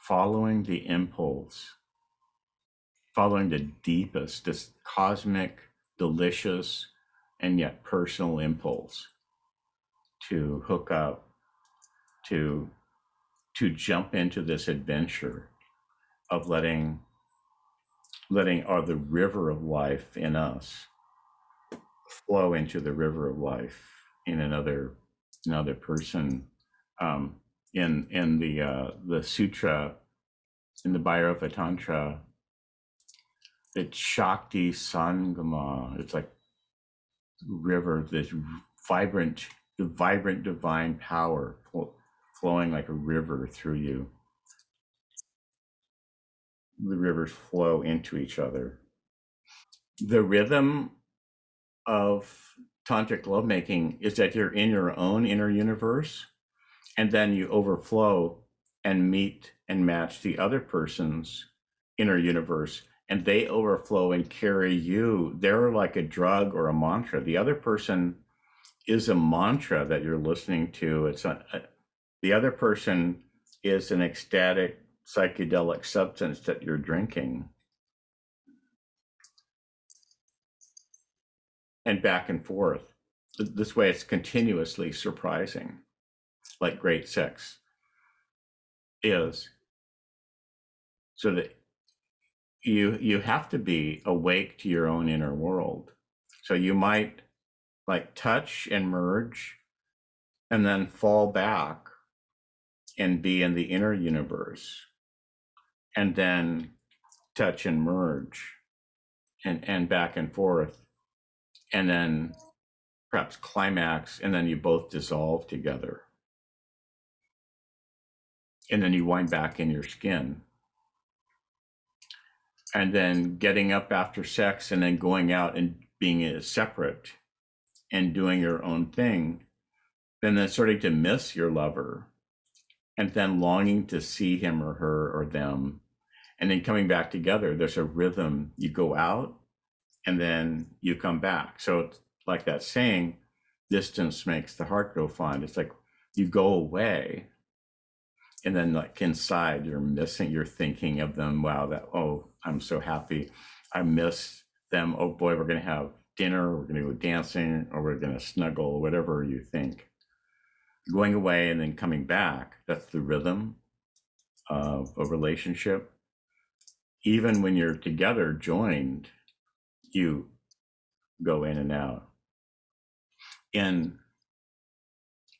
following the impulse, following the deepest, this cosmic, delicious, and yet personal impulse to hook up, to to jump into this adventure of letting letting our the river of life in us flow into the river of life in another another person. Um, in in the uh, the sutra in the Bhairava Tantra, it's Shakti Sangama. It's like river, this vibrant, the vibrant divine power flowing like a river through you. The rivers flow into each other. The rhythm of tantric lovemaking is that you're in your own inner universe and then you overflow and meet and match the other person's inner universe and they overflow and carry you they're like a drug or a mantra the other person is a mantra that you're listening to it's a, a the other person is an ecstatic psychedelic substance that you're drinking and back and forth. This way, it's continuously surprising, like great sex is. So that you you have to be awake to your own inner world. So you might like touch and merge, and then fall back and be in the inner universe, and then touch and merge, and and back and forth and then perhaps climax, and then you both dissolve together. And then you wind back in your skin. And then getting up after sex and then going out and being uh, separate and doing your own thing, then then starting to miss your lover and then longing to see him or her or them and then coming back together there's a rhythm you go out and then you come back. So it's like that saying, distance makes the heart go fond. It's like you go away and then like inside you're missing, you're thinking of them. Wow, that, oh, I'm so happy. I miss them. Oh boy, we're going to have dinner, we're going to go dancing, or we're going to snuggle, whatever you think. Going away and then coming back, that's the rhythm of a relationship. Even when you're together, joined, you go in and out. In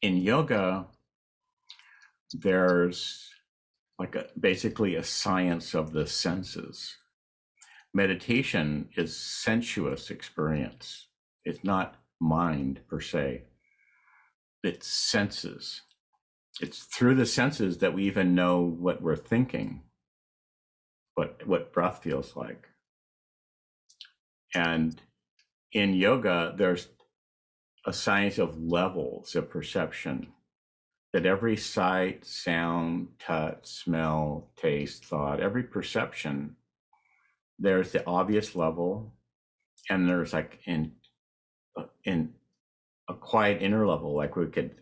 in yoga, there's like a, basically a science of the senses. Meditation is sensuous experience. It's not mind per se. It's senses. It's through the senses that we even know what we're thinking, what what breath feels like. And in yoga, there's a science of levels of perception that every sight, sound, touch, smell, taste, thought, every perception, there's the obvious level, and there's like in uh, in a quiet inner level, like we could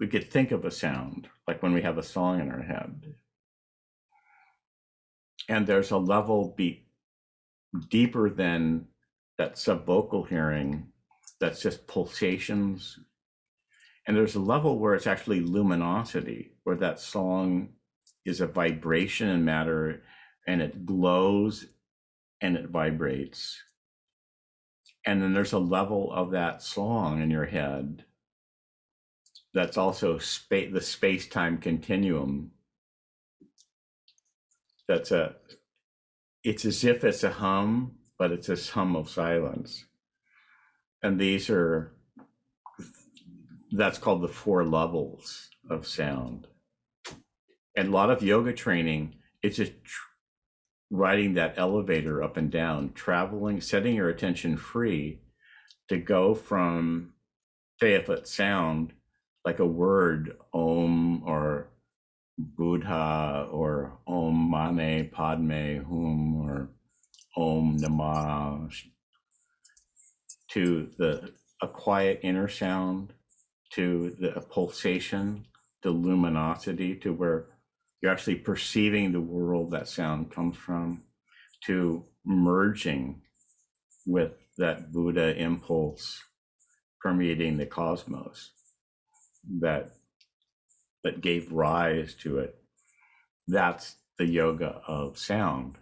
we could think of a sound, like when we have a song in our head. And there's a level be deeper than that subvocal hearing that's just pulsations And there's a level where it's actually luminosity, where that song is a vibration in matter and it glows and it vibrates. And then there's a level of that song in your head that's also space the space-time continuum that's a it's as if it's a hum but it's a hum of silence and these are that's called the four levels of sound and a lot of yoga training it's a tr- riding that elevator up and down traveling setting your attention free to go from say if it sound like a word om or buddha or om mani padme hum or om namah to the a quiet inner sound to the pulsation the luminosity to where you're actually perceiving the world that sound comes from to merging with that buddha impulse permeating the cosmos that that gave rise to it. That's the yoga of sound.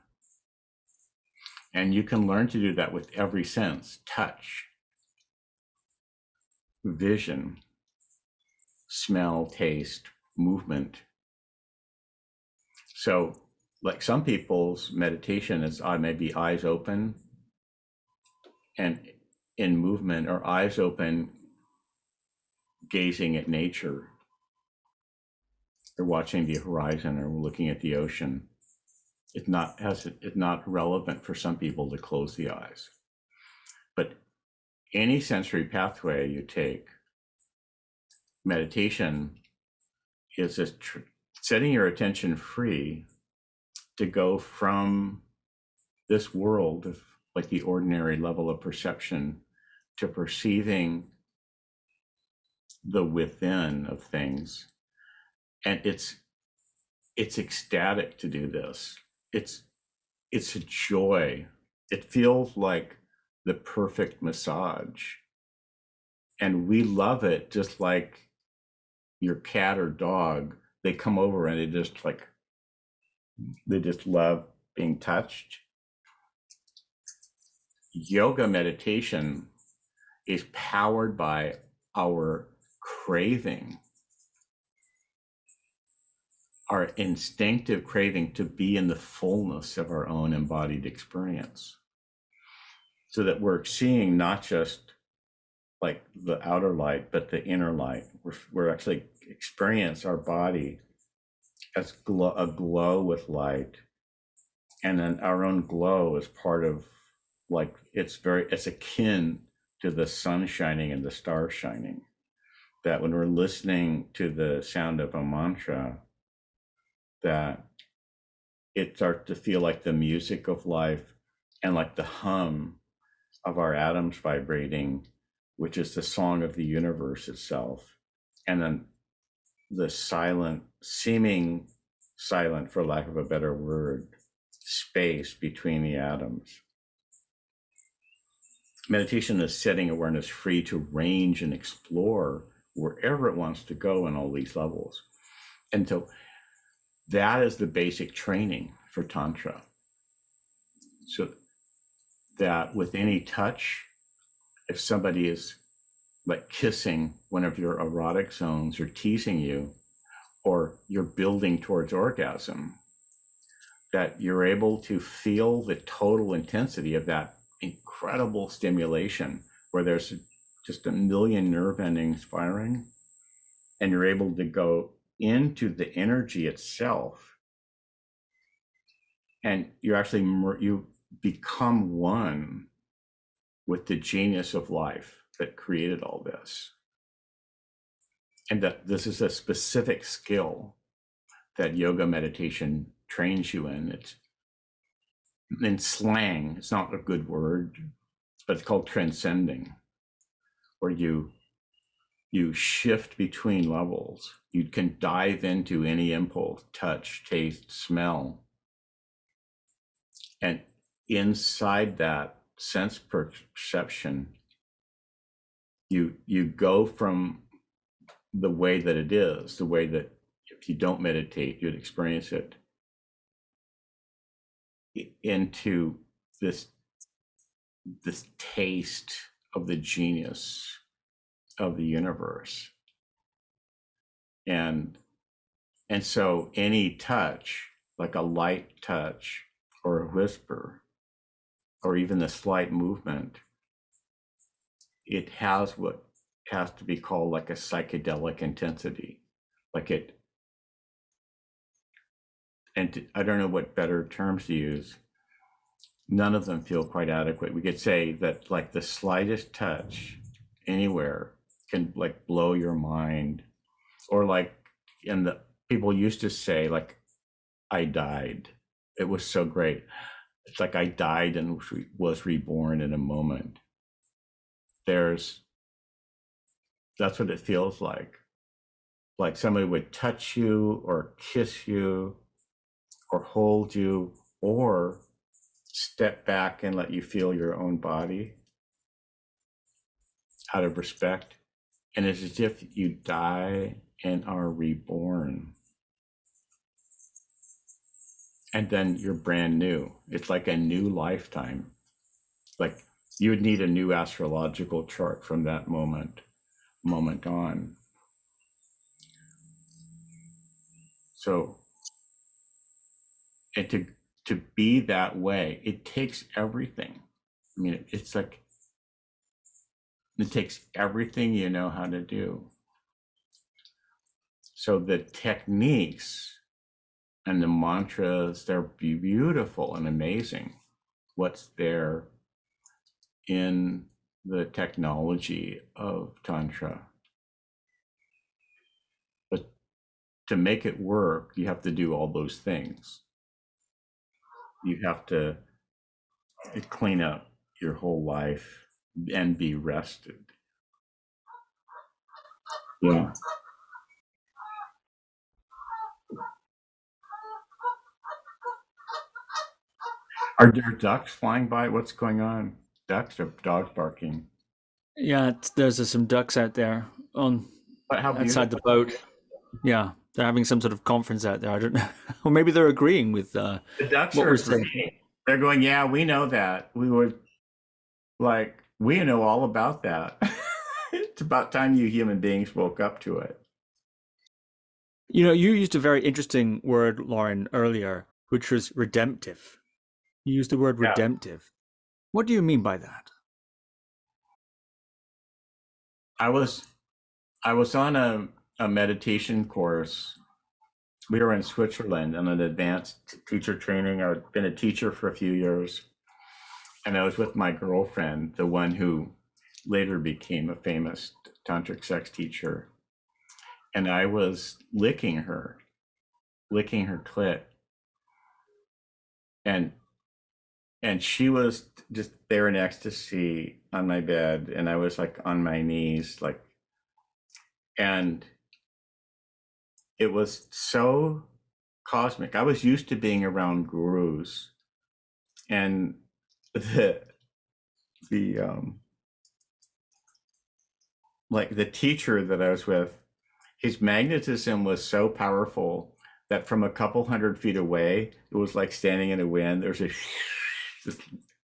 And you can learn to do that with every sense touch vision smell taste movement so like some people's meditation is uh, maybe eyes open and in movement or eyes open gazing at nature. Or watching the horizon or looking at the ocean. It's not has it's not relevant for some people to close the eyes. But any sensory pathway you take meditation is a tr- setting your attention free to go from this world of like the ordinary level of perception to perceiving the within of things. And it's it's ecstatic to do this. It's it's a joy. It feels like the perfect massage. And we love it just like your cat or dog they come over and they just like they just love being touched yoga meditation is powered by our craving, our instinctive craving to be in the fullness of our own embodied experience. So that we're seeing not just like the outer light, but the inner light. We're, we're actually experience our body as glow, a glow with light. And then our own glow is part of like, it's very, it's akin to the sun shining and the stars shining that when we're listening to the sound of a mantra, that it starts to feel like the music of life and like the hum of our atoms vibrating, which is the song of the universe itself. And then the silent, seeming silent, for lack of a better word, space between the atoms. Meditation is setting awareness free to range and explore wherever it wants to go in all these levels. And so that is the basic training for Tantra. So that with any touch, if somebody is like kissing one of your erotic zones or teasing you, or you're building towards orgasm, that you're able to feel the total intensity of that incredible stimulation where there's just a million nerve endings firing, and you're able to go into the energy itself, and you actually you become one with the genius of life that created all this, and that this is a specific skill that yoga meditation trains you in. It's in slang, it's not a good word, but it's called transcending where you you shift between levels. You can dive into any impulse, touch, taste, smell. And inside that sense perception, you you go from the way that it is, the way that if you don't meditate, you'd experience it into this this taste of the genius of the universe. And and so any touch like a light touch or a whisper or even the slight movement it has what has to be called like a psychedelic intensity. Like it and i don't know what better terms to use. None of them feel quite adequate. We could say that like the slightest touch anywhere can like blow your mind. Or like in the people used to say like i died. It was so great it's like i died and was reborn in a moment. There's that's what it feels like. Like somebody would touch you or kiss you or hold you or step back and let you feel your own body out of respect. And it's as if you die and are reborn and then you're brand new. It's like a new lifetime. Like you would need a new astrological chart from that moment moment on. So and to to be that way it takes everything. I mean it's like it takes everything you know how to do. So the techniques and the mantras they're beautiful and amazing. What's there in the technology of tantra? But to make it work you have to do all those things. You have to clean up your whole life and be rested. Yeah are there ducks flying by what's going on ducks or dogs barking Yeah, it's, there's some ducks out there on outside the boat. Yeah, they're having some sort of conference out there. I don't know, or maybe they're agreeing with uh, the ducks are agreeing. they're going yeah we know that we would like we know all about that it's about time you human beings woke up to it You know, you used a very interesting word, Lorin, earlier, which was redemptive. You used the word Yeah. redemptive. What do you mean by that? i was i was on a, a meditation course we were in switzerland on an advanced teacher training i'd been a teacher for a few years and i was with my girlfriend the one who later became a famous tantric sex teacher and i was licking her licking her clit and and she was just there in ecstasy on my bed and i was like on my knees like and it was so cosmic. I was used to being around gurus and the the um like the teacher that i was with his magnetism was so powerful that from a couple hundred feet away it was like standing in a wind. There's a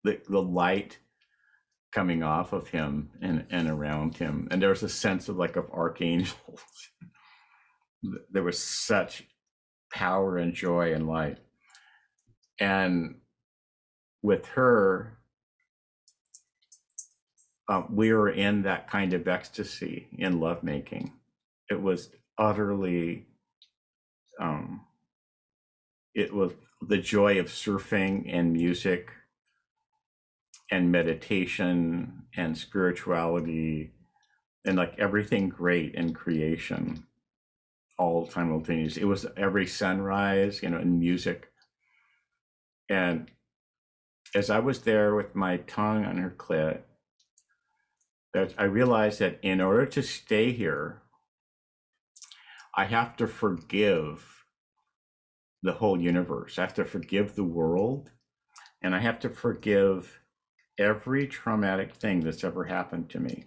the, the light coming off of him and and around him. And there was a sense of like of archangels. There was such power and joy and light. And with her uh, we were in that kind of ecstasy in lovemaking. It was utterly um it was the joy of surfing and music and meditation and spirituality and like everything great in creation all simultaneous. It was every sunrise you know and music. And as i was there with my tongue on her clit i realized that in order to stay here i have to forgive the whole universe. I have to forgive the world and i have to forgive every traumatic thing that's ever happened to me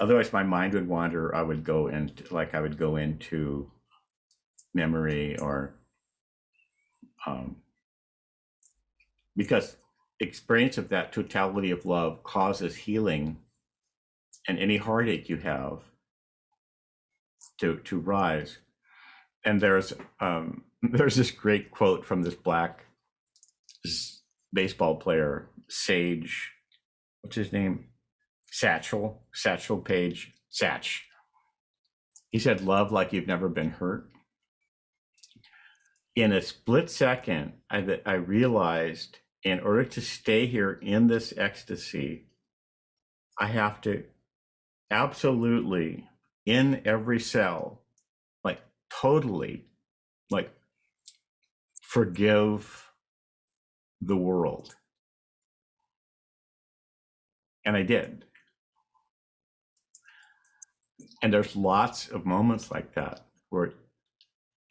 otherwise my mind would wander. I would go into like I would go into memory or um, because experience of that totality of love causes healing and any heartache you have to to rise and there's um there's this great quote from this black baseball player sage what's his name? Satchel satchel Paige satch. He said love like you've never been hurt. In a split second i i realized in order to stay here in this ecstasy i have to absolutely in every cell like totally like forgive the world. And i did. And there's lots of moments like that where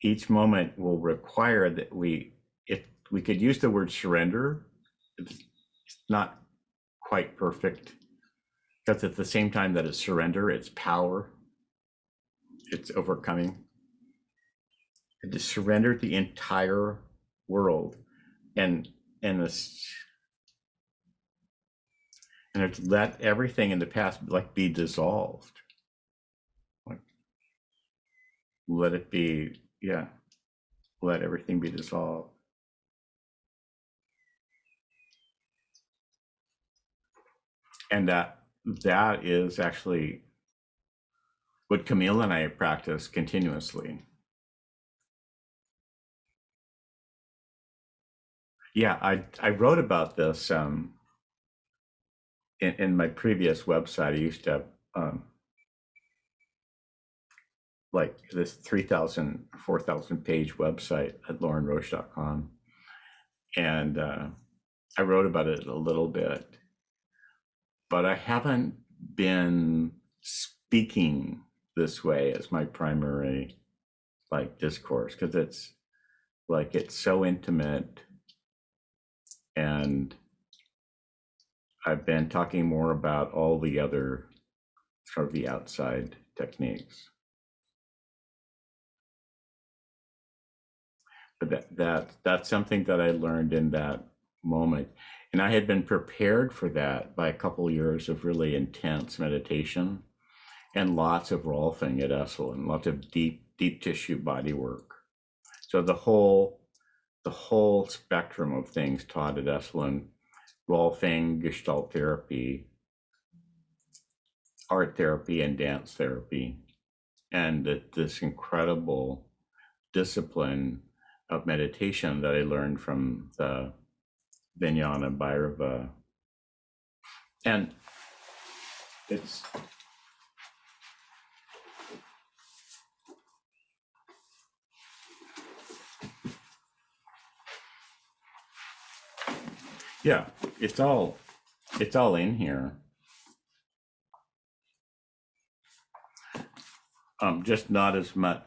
each moment will require that we if we could use the word surrender it's not quite perfect because at the same time that it's surrender it's power it's overcoming. And to surrender the entire world and and this and it's let everything in the past like be dissolved. Like let it be yeah let everything be dissolved. And that that is actually what camille and i practice continuously yeah i i wrote about this um in, in my previous website. I used to um like this 3000 4000 page website at lorinroche.com and uh, i wrote about it a little bit but i haven't been speaking this way as my primary like discourse because it's like it's so intimate and i've been talking more about all the other sort of the outside techniques but that, that that's something that I learned in that moment. And I had been prepared for that by a couple years of really intense meditation and lots of Rolfing at Esalen, lots of deep, deep tissue body work. So the whole the whole spectrum of things taught at Esalen, Rolfing, Gestalt therapy, art therapy, and dance therapy, and that this incredible discipline of meditation that I learned from the Vijnana Bhairava. And it's yeah, it's all it's all in here. Um, just not as much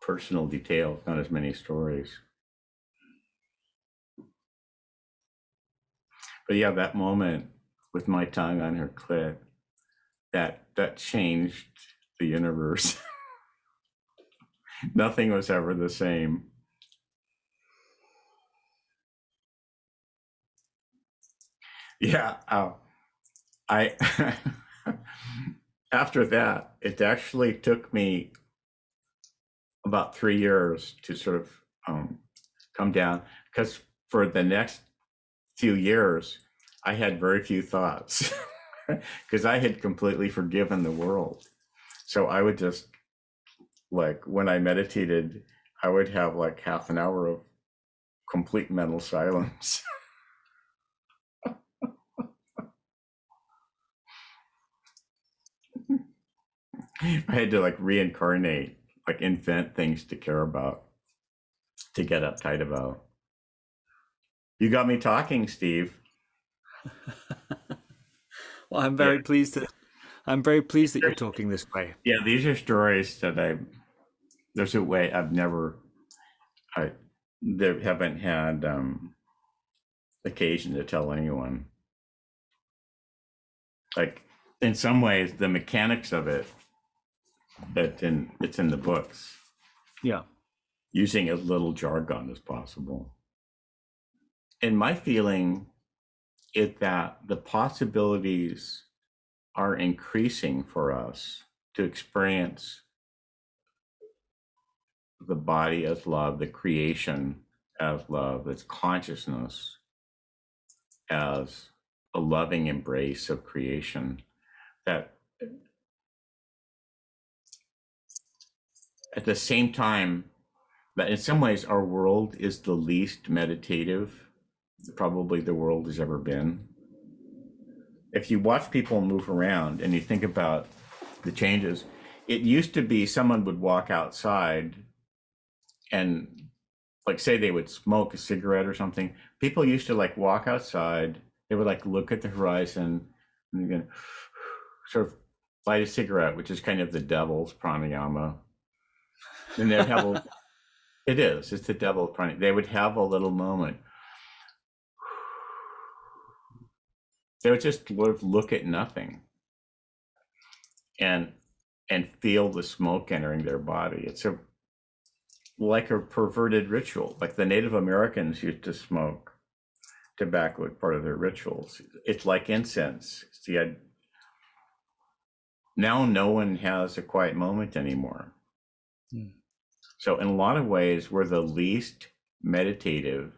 personal details, not as many stories. But yeah, that moment with my tongue on her clit, that that changed the universe. Nothing was ever the same. Yeah, uh, I after that, it actually took me about three years to sort of um, come down because for the next few years i had very few thoughts because i had completely forgiven the world. So i would just like when i meditated i would have like half an hour of complete mental silence i had to like reincarnate like invent things to care about, to get uptight about. You got me talking, Steve. well, I'm very Yeah. pleased that I'm very pleased that you're talking this way. Yeah, these are stories that I. There's a way I've never, I, there haven't had um, occasion to tell anyone. Like in some ways, the mechanics of it, that in it's in the books, Yeah. using as little jargon as possible. And my feeling is that the possibilities are increasing for us to experience the body as love, the creation as love, its consciousness as a loving embrace of creation. That at the same time, that in some ways our world is the least meditative probably the world has ever been. If you watch people move around and you think about the changes, it used to be someone would walk outside and like say they would smoke a cigarette or something people used to like walk outside they would like look at the horizon and again sort of light a cigarette which is kind of the devil's pranayama and they'd have a it is it's the devil pranayama they would have a little moment they would just sort of look at nothing and and feel the smoke entering their body it's a like a perverted ritual. Like the Native Americans used to smoke tobacco as part of their rituals. It's like incense. See, I, now no one has a quiet moment anymore. Hmm. So in a lot of ways, we're the least meditative,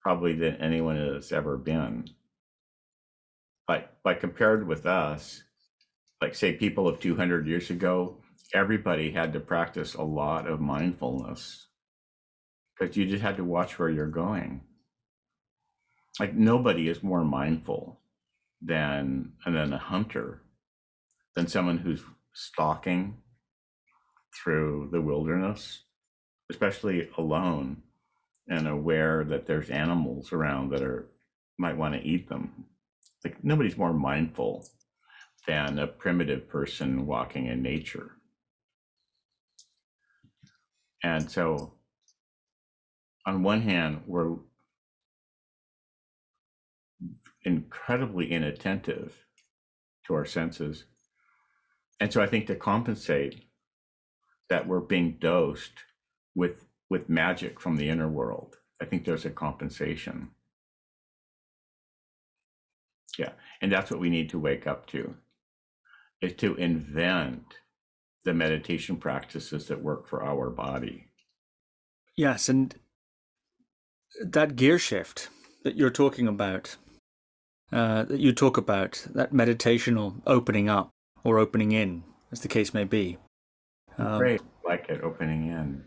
probably than anyone has ever been. But by compared with us, like say people of 200 years ago, everybody had to practice a lot of mindfulness because you just had to watch where you're going. Like nobody is more mindful than and then a hunter than someone who's stalking through the wilderness, especially alone and aware that there's animals around that are might want to eat them. Like nobody's more mindful than a primitive person walking in nature. And so, on one hand, we're incredibly inattentive to our senses. And so, I think to compensate that we're being dosed with with magic from the inner world, I think there's a compensation. Yeah, and that's what we need to wake up to is to invent the meditation practices that work for our body. Yes, and that gear shift that you're talking about, uh, that you talk about, that meditational opening up or opening in, as the case may be. Um, great, like it, opening in.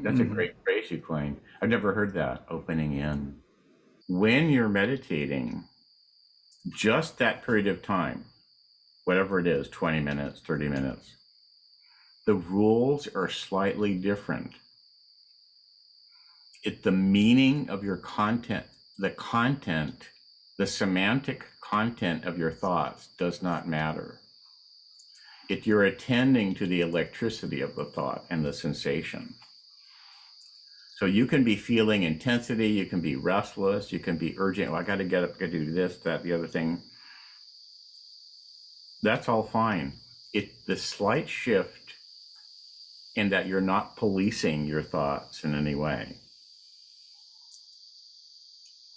That's mm-hmm. a great phrase you coined. I've never heard that, opening in. When you're meditating, just that period of time, whatever it is 20 minutes, 30 minutes the rules are slightly different. It, the meaning of your content, the content, the semantic content of your thoughts does not matter. You're attending to the electricity of the thought and the sensation. So you can be feeling intensity, you can be restless, you can be urgent. Well, I got to get up, I got to do this, that, the other thing. That's all fine. It the slight shift in that you're not policing your thoughts in any way.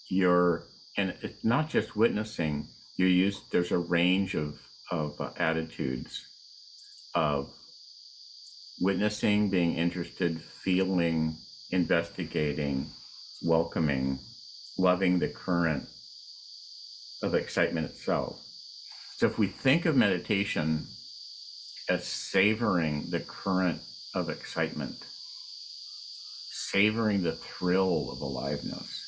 You're, and it's not just witnessing, you use, there's a range of, of uh, attitudes of witnessing, being interested, feeling, investigating, welcoming, loving the current of excitement itself. So if we think of meditation as savoring the current of excitement, savoring the thrill of aliveness.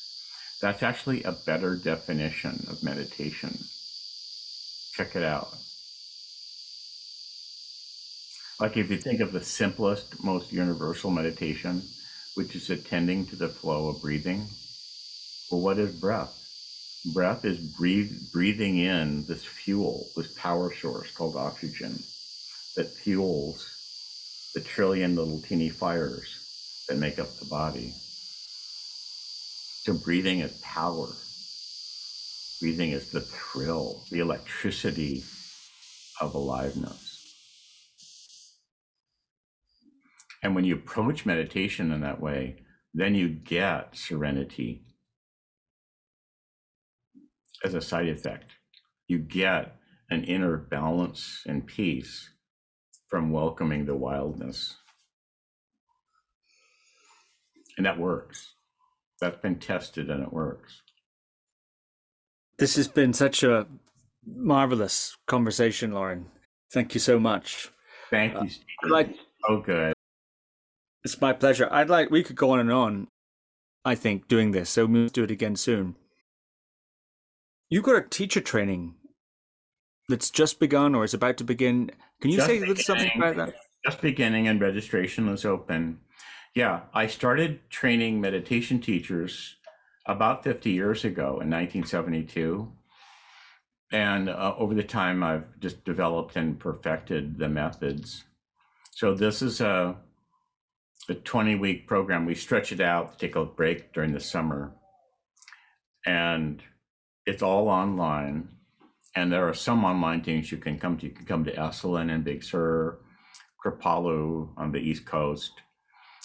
That's actually a better definition of meditation. Check it out. Like if you think of the simplest, most universal meditation, which is attending to the flow of breathing, well, what is breath? Breath is breathe, breathing in this fuel, this power source called oxygen that fuels the trillion little teeny fires that make up the body. So breathing is power. Breathing is the thrill, the electricity of aliveness. And when you approach meditation in that way, then you get serenity as a side effect. You get an inner balance and peace from welcoming the wildness. And that works. That's been tested and it works. This has been such a marvelous conversation, Lorin. Thank you so much. Thank you, Uh, like, oh, good. It's my pleasure. I'd like we could go on and on. I think doing this, so we'll do it again soon. You got a teacher training that's just begun or is about to begin. Can you just say something about that? Just beginning and registration is open. Yeah, I started training meditation teachers about 50 years ago in 1972. And uh, over the time, I've just developed and perfected the methods. So this is a, a 20 week program. We stretch it out, take a break during the summer. And it's all online and there are some online things you can come to. You can come to Esalen and Big Sur, Kripalu on the East Coast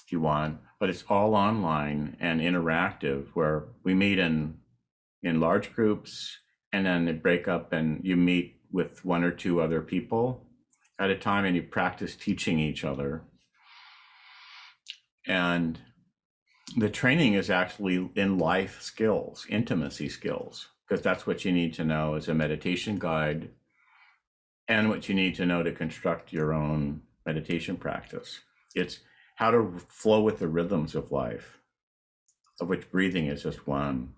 if you want, but it's all online and interactive where we meet in in large groups and then they break up and you meet with one or two other people at a time and you practice teaching each other. And the training is actually in life skills, intimacy skills because that's what you need to know as a meditation guide and what you need to know to construct your own meditation practice. It's how to flow with the rhythms of life, of which breathing is just one.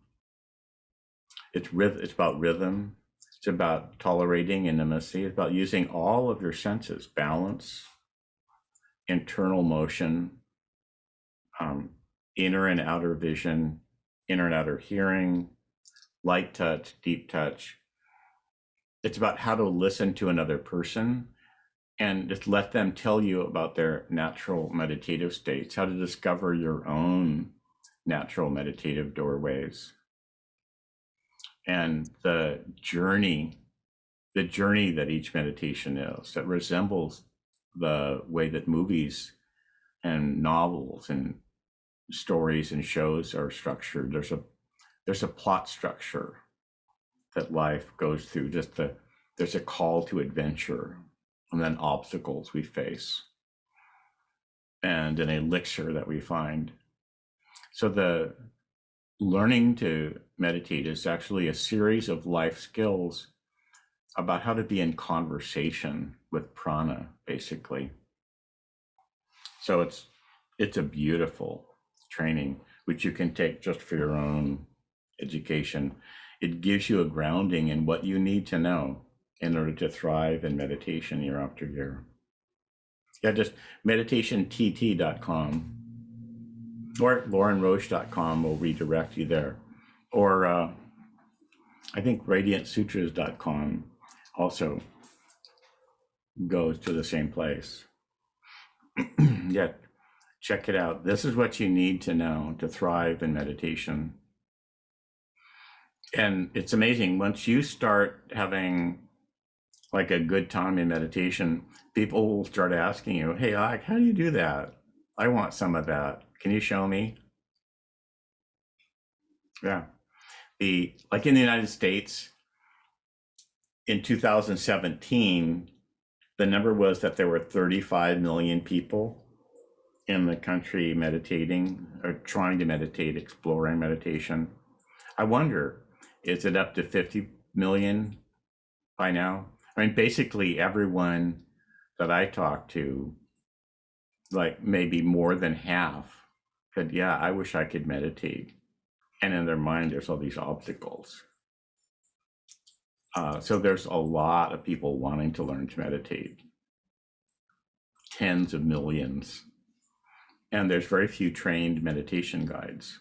It's, it's about rhythm, it's about tolerating intimacy, it's about using all of your senses balance, internal motion, um, inner and outer vision, inner and outer hearing, light touch, deep touch. It's about how to listen to another person and just let them tell you about their natural meditative states, how to discover your own natural meditative doorways. And the journey, the journey that each meditation is, that resembles the way that movies and novels and stories and shows are structured. There's a there's a plot structure that life goes through. Just the there's a call to adventure, and then obstacles we face, and an elixir that we find. So the learning to meditate is actually a series of life skills about how to be in conversation with prana, basically. So it's it's a beautiful training which you can take just for your own education, it gives you a grounding in what you need to know in order to thrive in meditation year after year. Yeah, just meditationtt.com or lorinroche.com will redirect you there. Or uh, I think radiancesutras.com also goes to the same place. yeah, check it out. This is what you need to know to thrive in meditation. And it's amazing. Once you start having like a good time in meditation people will start asking you hey like how do you do that? I want some of that. Can you show me? Yeah. The like in the united states in 2017 the number was that there were 35 million people in the country meditating or trying to meditate exploring meditation i wonder is it up to 50 million by now? I mean, basically everyone that I talk to, like maybe more than half, said, yeah, I wish I could meditate. And in their mind, there's all these obstacles. Uh, so there's a lot of people wanting to learn to meditate, tens of millions. And there's very few trained meditation guides.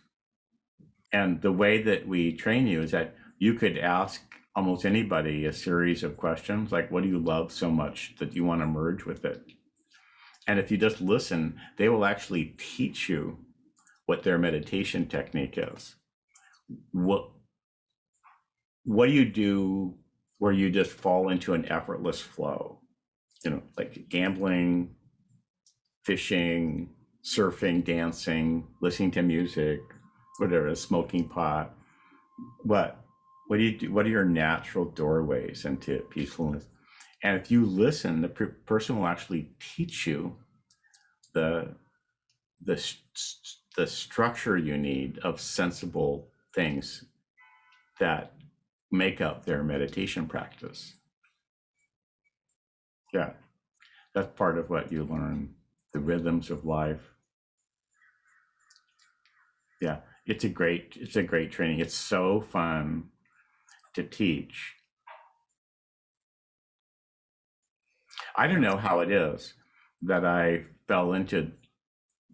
And the way that we train you is that you could ask almost anybody a series of questions like, What do you love so much that you want to merge with it? And if you just listen, they will actually teach you what their meditation technique is. What what do you do where you just fall into an effortless flow. You know, like gambling, fishing, surfing, dancing, listening to music, whatever, smoking pot. What what do you do? What are your natural doorways into peacefulness? And if you listen, the per- person will actually teach you the the the structure you need of sensible things that make up their meditation practice. Yeah, that's part of what you learn the rhythms of life. Yeah, it's a great it's a great training. It's so fun to teach. I don't know how it is that I fell into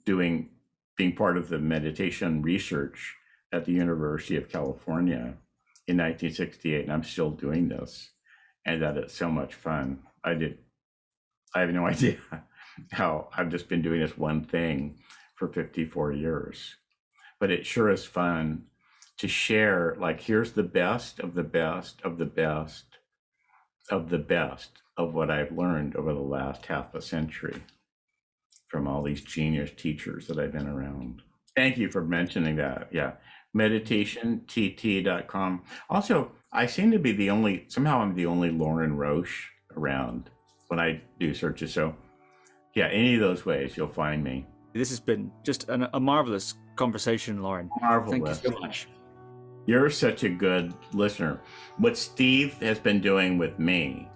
doing being part of the meditation research at the University of California in 1968, and I'm still doing this, and that it's so much fun. I did, I have no idea how I've just been doing this one thing for 54 years, but it sure is fun to share. Like, here's the best of the best of the best of the best of what I've learned over the last half a century from all these genius teachers that I've been around. Thank you for mentioning that. Yeah. MeditationTT.com. Also, I seem to be the only, somehow I'm the only Lorin Roche around when I do searches. So, yeah, any of those ways you'll find me. This has been just an, a marvelous conversation, Lorin. Marvelous. Thank you so much. You're such a good listener. What Steve has been doing with me,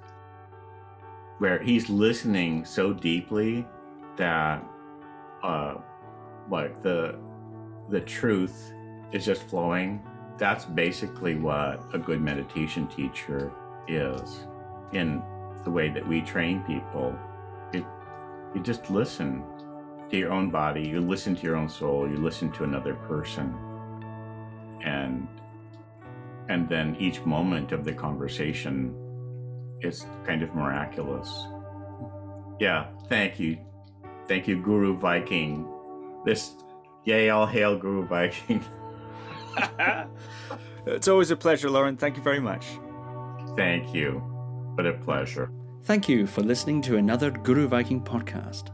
where he's listening so deeply that uh like the the truth is just flowing that's basically what a good meditation teacher is in the way that we train people it, you just listen to your own body you listen to your own soul you listen to another person and and then each moment of the conversation is kind of miraculous yeah thank you Thank you, Guru Viking. This, yay, all hail Guru Viking. it's always a pleasure, Lorin. Thank you very much. Thank you. What a pleasure. Thank you for listening to another Guru Viking podcast.